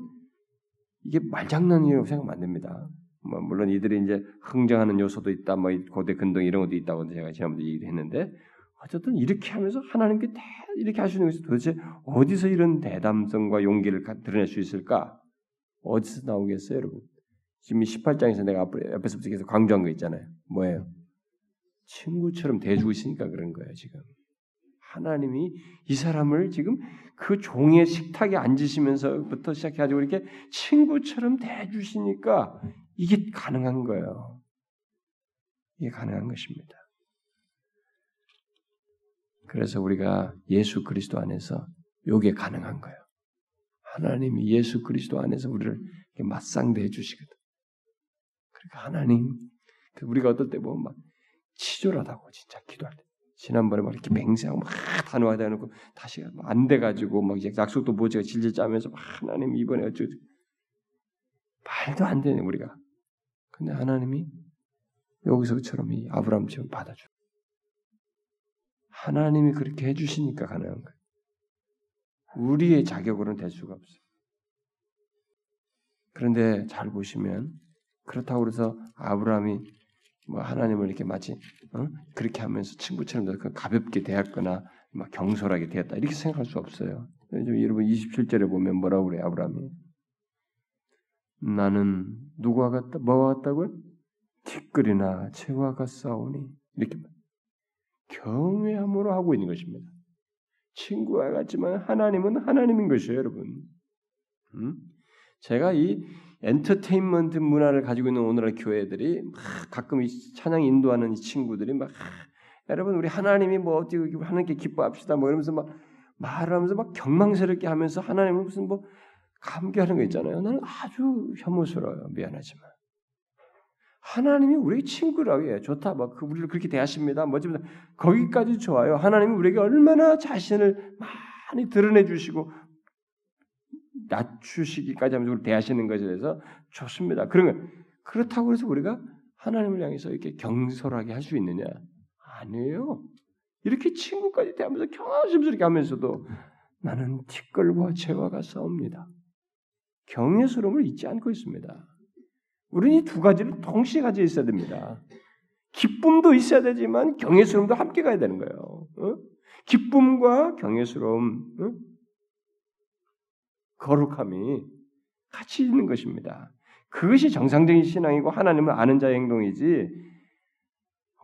Speaker 1: 이게 말장난이라고 생각하면 안 됩니다. 뭐 물론 이들이 이제 흥정하는 요소도 있다, 뭐 고대 근동 이런 것도 있다고 제가 지난번에 얘기를 했는데 어쨌든 이렇게 하면서 하나님께 다 이렇게 하시는 것이 도대체 어디서 이런 대담성과 용기를 드러낼 수 있을까? 어디서 나오겠어요, 여러분? 지금 18장에서 내가 앞에서부터 계속 강조한 거 있잖아요. 뭐예요? 친구처럼 대주고 있으니까 그런 거예요, 지금. 하나님이 이 사람을 지금 그 종의 식탁에 앉으시면서부터 시작해가지고 이렇게 친구처럼 대주시니까 이게 가능한 거예요. 이게 가능한 것입니다. 그래서 우리가 예수 그리스도 안에서 요게 가능한 거예요. 하나님이 예수 그리스도 안에서 우리를 맞상대해 주시거든. 그러니까 하나님, 그 우리가 어떨 때 보면 막 치졸하다고 진짜 기도할 때. 지난번에 막 이렇게 맹세하고 막 단호하다 해놓고 다시 안 돼가지고 막 약속도 모지가 질질 짜면서 막 하나님 이번에 어쩌고 말도 안 되네 우리가 근데 하나님이 여기서처럼 이 아브라함처럼 받아줘. 하나님이 그렇게 해주시니까 가능한 거예요. 우리의 자격으로는 될 수가 없어요. 그런데 잘 보시면 그렇다고 해서 아브라함이 뭐 하나님을 이렇게 마치 어? 그렇게 하면서 친구처럼 가볍게 대했거나 막 경솔하게 대했다 이렇게 생각할 수 없어요. 여러분 27절에 보면 뭐라고 그래 아브라함이 나는 누구와 같다? 뭐와 같다고요? 티끌이나 채와 같사오니 이렇게 경외함으로 하고 있는 것입니다. 친구와 같지만 하나님은 하나님인 것이에요, 여러분. 음? 제가 이 엔터테인먼트 문화를 가지고 있는 오늘날 교회들이 막 가끔 이 찬양 인도하는 이 친구들이 막 여러분 우리 하나님이 뭐 어떻게 하나님께 기뻐합시다 뭐 이러면서 막 말하면서 막 경망스럽게 하면서 하나님은 무슨 뭐 감기하는 거 있잖아요. 나는 아주 혐오스러워요. 미안하지만. 하나님이 우리 친구라고 해요. 좋다. 막그 우리를 그렇게 대하십니다. 뭐지만 거기까지 좋아요. 하나님이 우리에게 얼마나 자신을 많이 드러내 주시고 낮추시기까지 하면서 우리 대하시는 것에 대해서 좋습니다. 그러면 그렇다고 해서 우리가 하나님을 향해서 이렇게 경솔하게 할 수 있느냐? 아니에요. 이렇게 친구까지 대하면서 경하심스럽게 하면서도 나는 티끌과 재화가 싸웁니다. 경외스러움을 잊지 않고 있습니다. 우리는 이 두 가지를 동시에 가지고 있어야 됩니다. 기쁨도 있어야 되지만 경외스러움도 함께 가야 되는 거예요. 어? 기쁨과 경외스러움, 어? 거룩함이 같이 있는 것입니다. 그것이 정상적인 신앙이고 하나님을 아는 자의 행동이지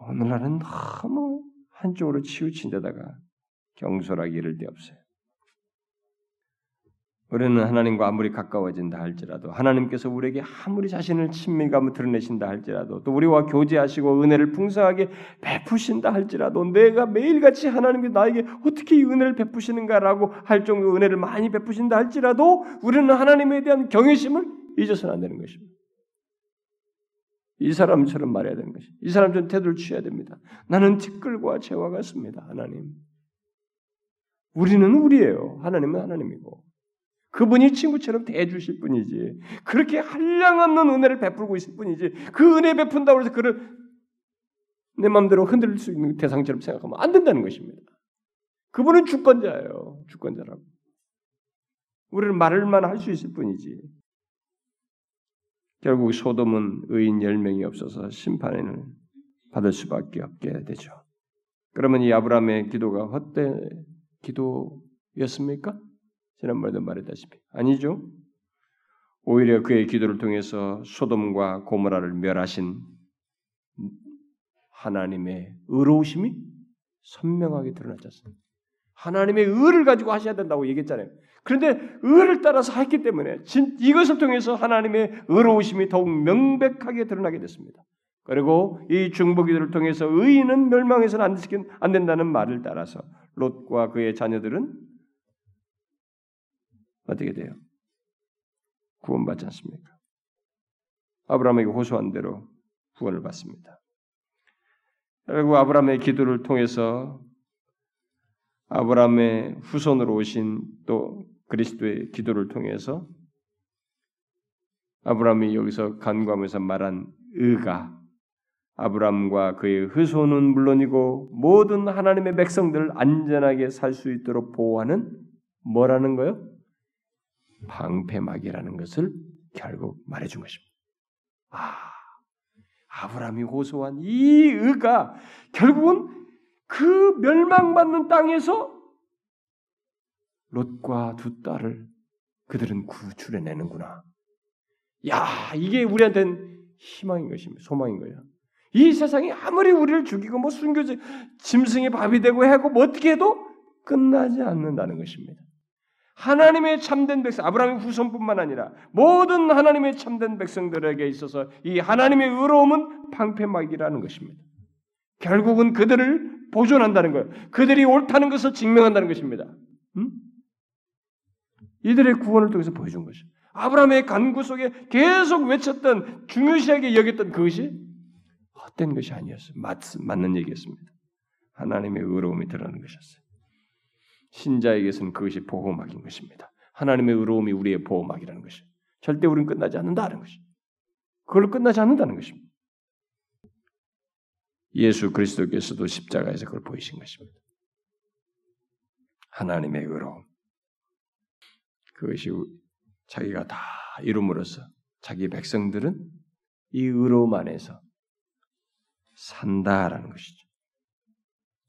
Speaker 1: 오늘날은 너무 한쪽으로 치우친 데다가 경솔하기 이를 데 없어요. 우리는 하나님과 아무리 가까워진다 할지라도 하나님께서 우리에게 아무리 자신을 친밀감을 드러내신다 할지라도 또 우리와 교제하시고 은혜를 풍성하게 베푸신다 할지라도 내가 매일같이 하나님께 나에게 어떻게 이 은혜를 베푸시는가라고 할 정도 은혜를 많이 베푸신다 할지라도 우리는 하나님에 대한 경외심을 잊어서는 안 되는 것입니다. 이 사람처럼 말해야 되는 것이. 이 사람처럼 태도를 취해야 됩니다. 나는 티끌과 재와 같습니다. 하나님. 우리는 우리예요. 하나님은 하나님이고. 그분이 친구처럼 대해주실 뿐이지. 그렇게 한량없는 은혜를 베풀고 있을 뿐이지. 그 은혜 베푼다고 해서 그를 내 마음대로 흔들릴 수 있는 대상처럼 생각하면 안 된다는 것입니다. 그분은 주권자예요. 주권자라고. 우리는 말을만 할 수 있을 뿐이지. 결국 소돔은 의인 10명이 없어서 심판을 받을 수밖에 없게 되죠. 그러면 이 아브라함의 기도가 헛된 기도였습니까? 지난번에도 말했다시피 아니죠. 오히려 그의 기도를 통해서 소돔과 고모라를 멸하신 하나님의 의로우심이 선명하게 드러났지 않습니까? 하나님의 의를 가지고 하셔야 된다고 얘기했잖아요. 그런데 의를 따라서 했기 때문에 이것을 통해서 하나님의 의로우심이 더욱 명백하게 드러나게 됐습니다. 그리고 이 중보기도를 통해서 의인은 멸망해서는 안 된다는 말을 따라서 롯과 그의 자녀들은 어떻게 돼요? 구원받지 않습니까? 아브라함에게 호소한 대로 구원을 받습니다. 결국 아브라함의 기도를 통해서 아브라함의 후손으로 오신 또 그리스도의 기도를 통해서 아브라함이 여기서 간구하면서 말한 의가 아브라함과 그의 후손은 물론이고 모든 하나님의 백성들을 안전하게 살 수 있도록 보호하는 뭐라는 거요? 방패막이라는 것을 결국 말해준 것입니다. 아, 아브라함이 호소한 이 의가 결국은 그 멸망받는 땅에서 롯과 두 딸을 그들은 구출해내는구나. 야, 이게 우리한테는 희망인 것입니다. 소망인 거예요. 이 세상이 아무리 우리를 죽이고 뭐 순교지 짐승의 밥이 되고 하고 뭐 어떻게 해도 끝나지 않는다는 것입니다. 하나님의 참된 백성, 아브라함의 후손뿐만 아니라 모든 하나님의 참된 백성들에게 있어서 이 하나님의 의로움은 방패막이라는 것입니다. 결국은 그들을 보존한다는 거예요. 그들이 옳다는 것을 증명한다는 것입니다. 음? 이들의 구원을 통해서 보여준 것이죠. 아브라함의 간구 속에 계속 외쳤던 중요시하게 여겼던 그것이 헛된 것이 아니었어요. 맞, 맞는 얘기였습니다. 하나님의 의로움이 드러나는 것이었어요. 신자에게서는 그것이 보호막인 것입니다. 하나님의 의로움이 우리의 보호막이라는 것이 절대 우리는 끝나지 않는다는 것이 그걸로 끝나지 않는다는 것입니다. 예수 그리스도께서도 십자가에서 그걸 보이신 것입니다. 하나님의 의로움. 그것이 자기가 다 이룸으로써 자기 백성들은 이 의로움 안에서 산다라는 것이죠.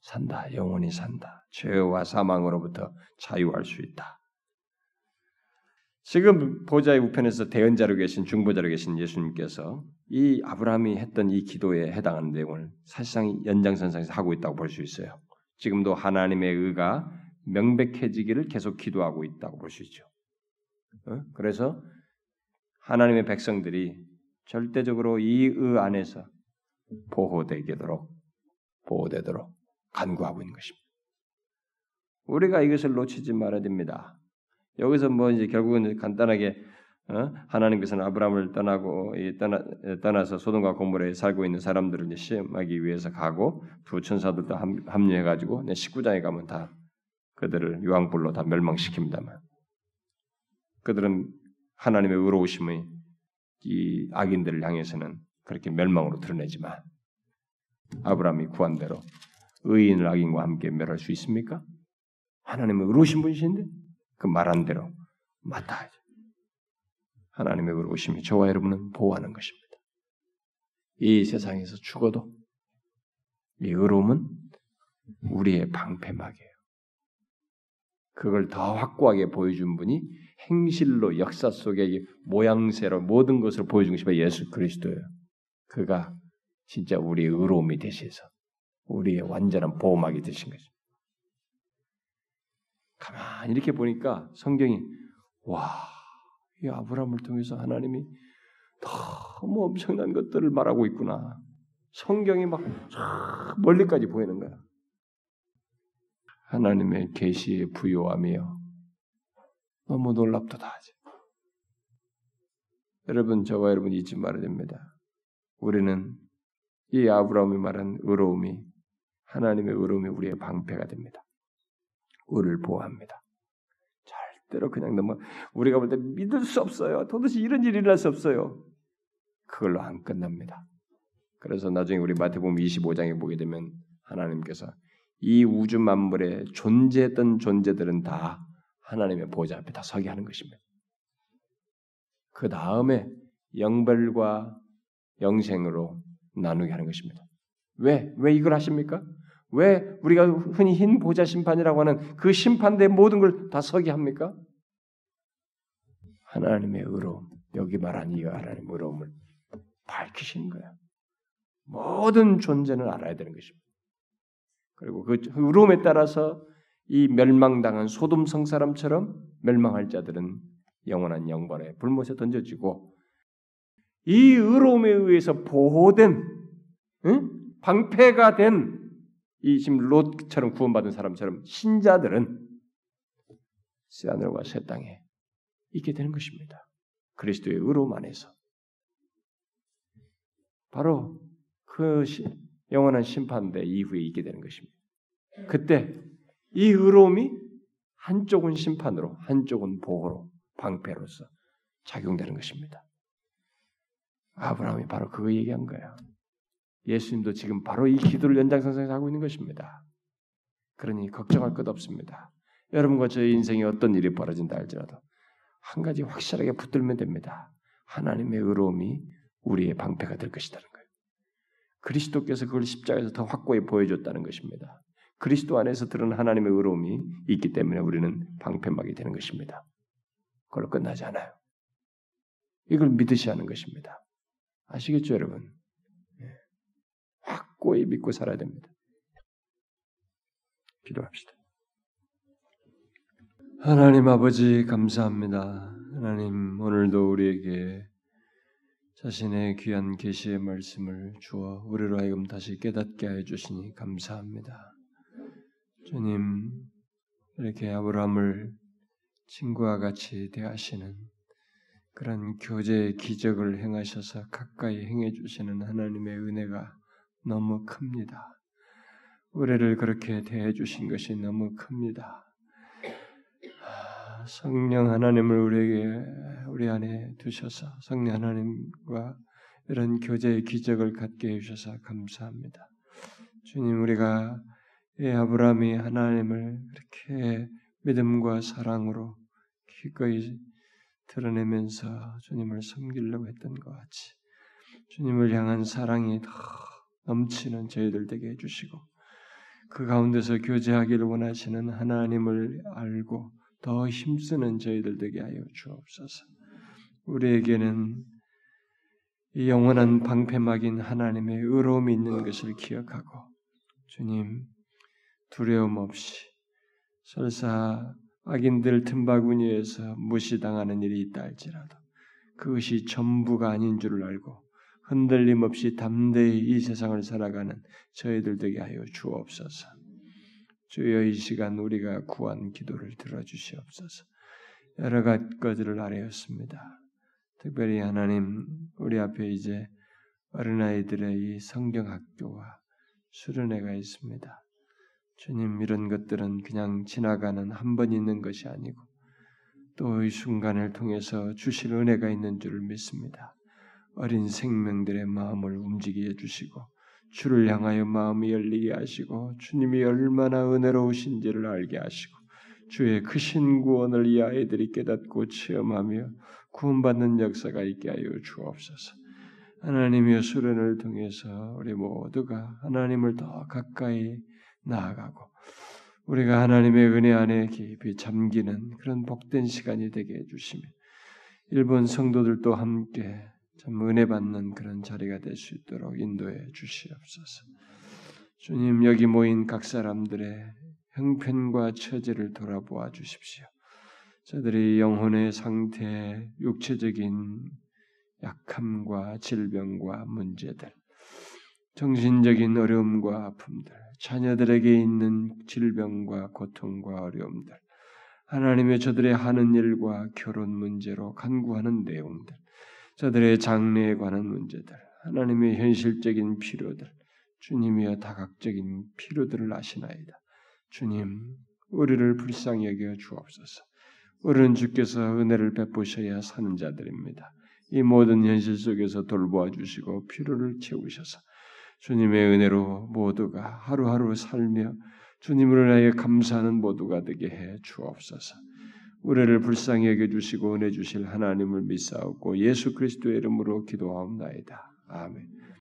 Speaker 1: 산다. 영원히 산다. 죄와 사망으로부터 자유할 수 있다. 지금 보좌의 우편에서 대언자로 계신 중보자로 계신 예수님께서 이 아브라함이 했던 이 기도에 해당하는 내용을 사실상 연장선상에서 하고 있다고 볼 수 있어요. 지금도 하나님의 의가 명백해지기를 계속 기도하고 있다고 볼 수 있죠. 어? 그래서 하나님의 백성들이 절대적으로 이 의 안에서 보호되도록 보호되도록 간구하고 있는 것입니다. 우리가 이것을 놓치지 말아야 됩니다. 여기서 뭐 이제 결국은 간단하게 어? 하나님께서는 아브라함을 떠나고 떠나, 떠나서 소돔과 고모라에 살고 있는 사람들을 이제 시험하기 위해서 가고 두 천사들도 합류해 가지고 19장에 가면 다 그들을 유황불로 다 멸망시킵니다만 그들은 하나님의 의로우심의 이 악인들을 향해서는 그렇게 멸망으로 드러내지만 아브라함이 구한 대로 의인을 악인과 함께 멸할 수 있습니까? 하나님은 의로우신 분이신데 그 말한 대로 맞다하죠. 하나님의 의로우심이 저와 여러분은 보호하는 것입니다. 이 세상에서 죽어도 이 의로움은 우리의 방패막이에요. 그걸 더 확고하게 보여준 분이 행실로 역사 속에 모양새로 모든 것을 보여준 것이 예수 그리스도예요. 그가 진짜 우리의 의로움이 되셔서 우리의 완전한 보호막이 되신 거죠. 가만히 이렇게 보니까 성경이 와, 이 아브라함을 통해서 하나님이 너무 엄청난 것들을 말하고 있구나. 성경이 막 멀리까지 보이는 거야. 하나님의 계시의 부요함이요. 너무 놀랍도다 하지. 여러분 저와 여러분 잊지 말아야 됩니다. 우리는 이 아브라함이 말한 의로움이 하나님의 의로움이 우리의 방패가 됩니다. 우리를 보호합니다. 절대로 그냥 너무 우리가 볼 때 믿을 수 없어요. 도대체 이런 일이 일어날 수 없어요. 그걸로 안 끝납니다. 그래서 나중에 우리 마태복음 25장에 보게 되면 하나님께서 이 우주 만물에 존재했던 존재들은 다 하나님의 보좌 앞에 다 서게 하는 것입니다. 그 다음에 영벌과 영생으로 나누게 하는 것입니다. 왜? 왜 이걸 하십니까? 왜 우리가 흔히 흰 보좌 심판이라고 하는 그 심판대 모든 걸 다 서게 합니까? 하나님의 의로움, 여기 말한 이 하나님의 의로움을 밝히시는 거야. 모든 존재는 알아야 되는 것입니다. 그리고 그 의로움에 따라서 이 멸망당한 소돔 성 사람처럼 멸망할 자들은 영원한 영벌에 불못에 던져지고 이 의로움에 의해서 보호된 응? 방패가 된 이 지금 롯처럼 구원받은 사람처럼 신자들은 새 하늘과 새 땅에 있게 되는 것입니다. 그리스도의 의로움 안에서 바로 그 영원한 심판대 이후에 있게 되는 것입니다. 그때 이 의로움이 한쪽은 심판으로, 한쪽은 보호로, 방패로서 작용되는 것입니다. 아브라함이 바로 그거 얘기한 거예요. 예수님도 지금 바로 이 기도를 연장선상에서 하고 있는 것입니다. 그러니 걱정할 것 없습니다. 여러분과 저의 인생에 어떤 일이 벌어진다 할지라도 한 가지 확실하게 붙들면 됩니다. 하나님의 의로움이 우리의 방패가 될 것이라는 거예요. 그리스도께서 그걸 십자가에서 더 확고히 보여줬다는 것입니다. 그리스도 안에서 들은 하나님의 의로움이 있기 때문에 우리는 방패막이 되는 것입니다. 그걸로 끝나지 않아요. 이걸 믿으시 하는 것입니다. 아시겠죠, 여러분? 예. 확고히 믿고 살아야 됩니다. 기도합시다. 하나님 아버지 감사합니다. 하나님 오늘도 우리에게 자신의 귀한 계시의 말씀을 주어 우리로 하여금 다시 깨닫게 해 주시니 감사합니다. 주님 이렇게 아브라함을 친구와 같이 대하시는 그런 교제의 기적을 행하셔서 가까이 행해 주시는 하나님의 은혜가 너무 큽니다. 우리를 그렇게 대해 주신 것이 너무 큽니다. 성령 하나님을 우리에게 우리 안에 두셔서 성령 하나님과 이런 교제의 기적을 갖게 해주셔서 감사합니다. 주님 우리가 이 아브라함이 하나님을 그렇게 믿음과 사랑으로 기꺼이 드러내면서 주님을 섬기려고 했던 것 같이 주님을 향한 사랑이 더 넘치는 저희들 되게 해주시고 그 가운데서 교제하기를 원하시는 하나님을 알고 더 힘쓰는 저희들 되게 하여 주옵소서. 우리에게는 이 영원한 방패막인 하나님의 의로움이 있는 것을 기억하고 주님 두려움 없이 설사 악인들 틈바구니에서 무시당하는 일이 있다 할지라도 그것이 전부가 아닌 줄을 알고 흔들림 없이 담대히 이 세상을 살아가는 저희들 되게 하여 주옵소서. 주여 이 시간 우리가 구한 기도를 들어주시옵소서. 여러 가지를 아뢰었습니다. 특별히 하나님 우리 앞에 이제 어린아이들의 이 성경학교와 수련회가 있습니다. 주님 이런 것들은 그냥 지나가는 한 번 있는 것이 아니고 또 이 순간을 통해서 주실 은혜가 있는 줄을 믿습니다. 어린 생명들의 마음을 움직여 주시고 주를 향하여 마음이 열리게 하시고 주님이 얼마나 은혜로우신지를 알게 하시고 주의 크신 구원을 이 아이들이 깨닫고 체험하며 구원받는 역사가 있게 하여 주옵소서. 하나님의 수련을 통해서 우리 모두가 하나님을 더 가까이 나아가고 우리가 하나님의 은혜 안에 깊이 잠기는 그런 복된 시간이 되게 해주시며 일본 성도들도 함께 참 은혜 받는 그런 자리가 될 수 있도록 인도해 주시옵소서. 주님 여기 모인 각 사람들의 형편과 처지를 돌아보아 주십시오. 저들의 영혼의 상태, 육체적인 약함과 질병과 문제들, 정신적인 어려움과 아픔들, 자녀들에게 있는 질병과 고통과 어려움들, 하나님의 저들의 하는 일과 결혼 문제로 간구하는 내용들, 저들의 장래에 관한 문제들, 하나님의 현실적인 필요들, 주님이여 다각적인 필요들을 아시나이다. 주님, 우리를 불쌍히 여겨 주옵소서. 우리는 주께서 은혜를 베푸셔야 사는 자들입니다. 이 모든 현실 속에서 돌보아 주시고 필요를 채우셔서 주님의 은혜로 모두가 하루하루 살며 주님을 위하여 감사하는 모두가 되게 해 주옵소서. 우리를 불쌍히 여겨 주시고 은혜 주실 하나님을 믿사옵고 예수 그리스도의 이름으로 기도하옵나이다. 아멘.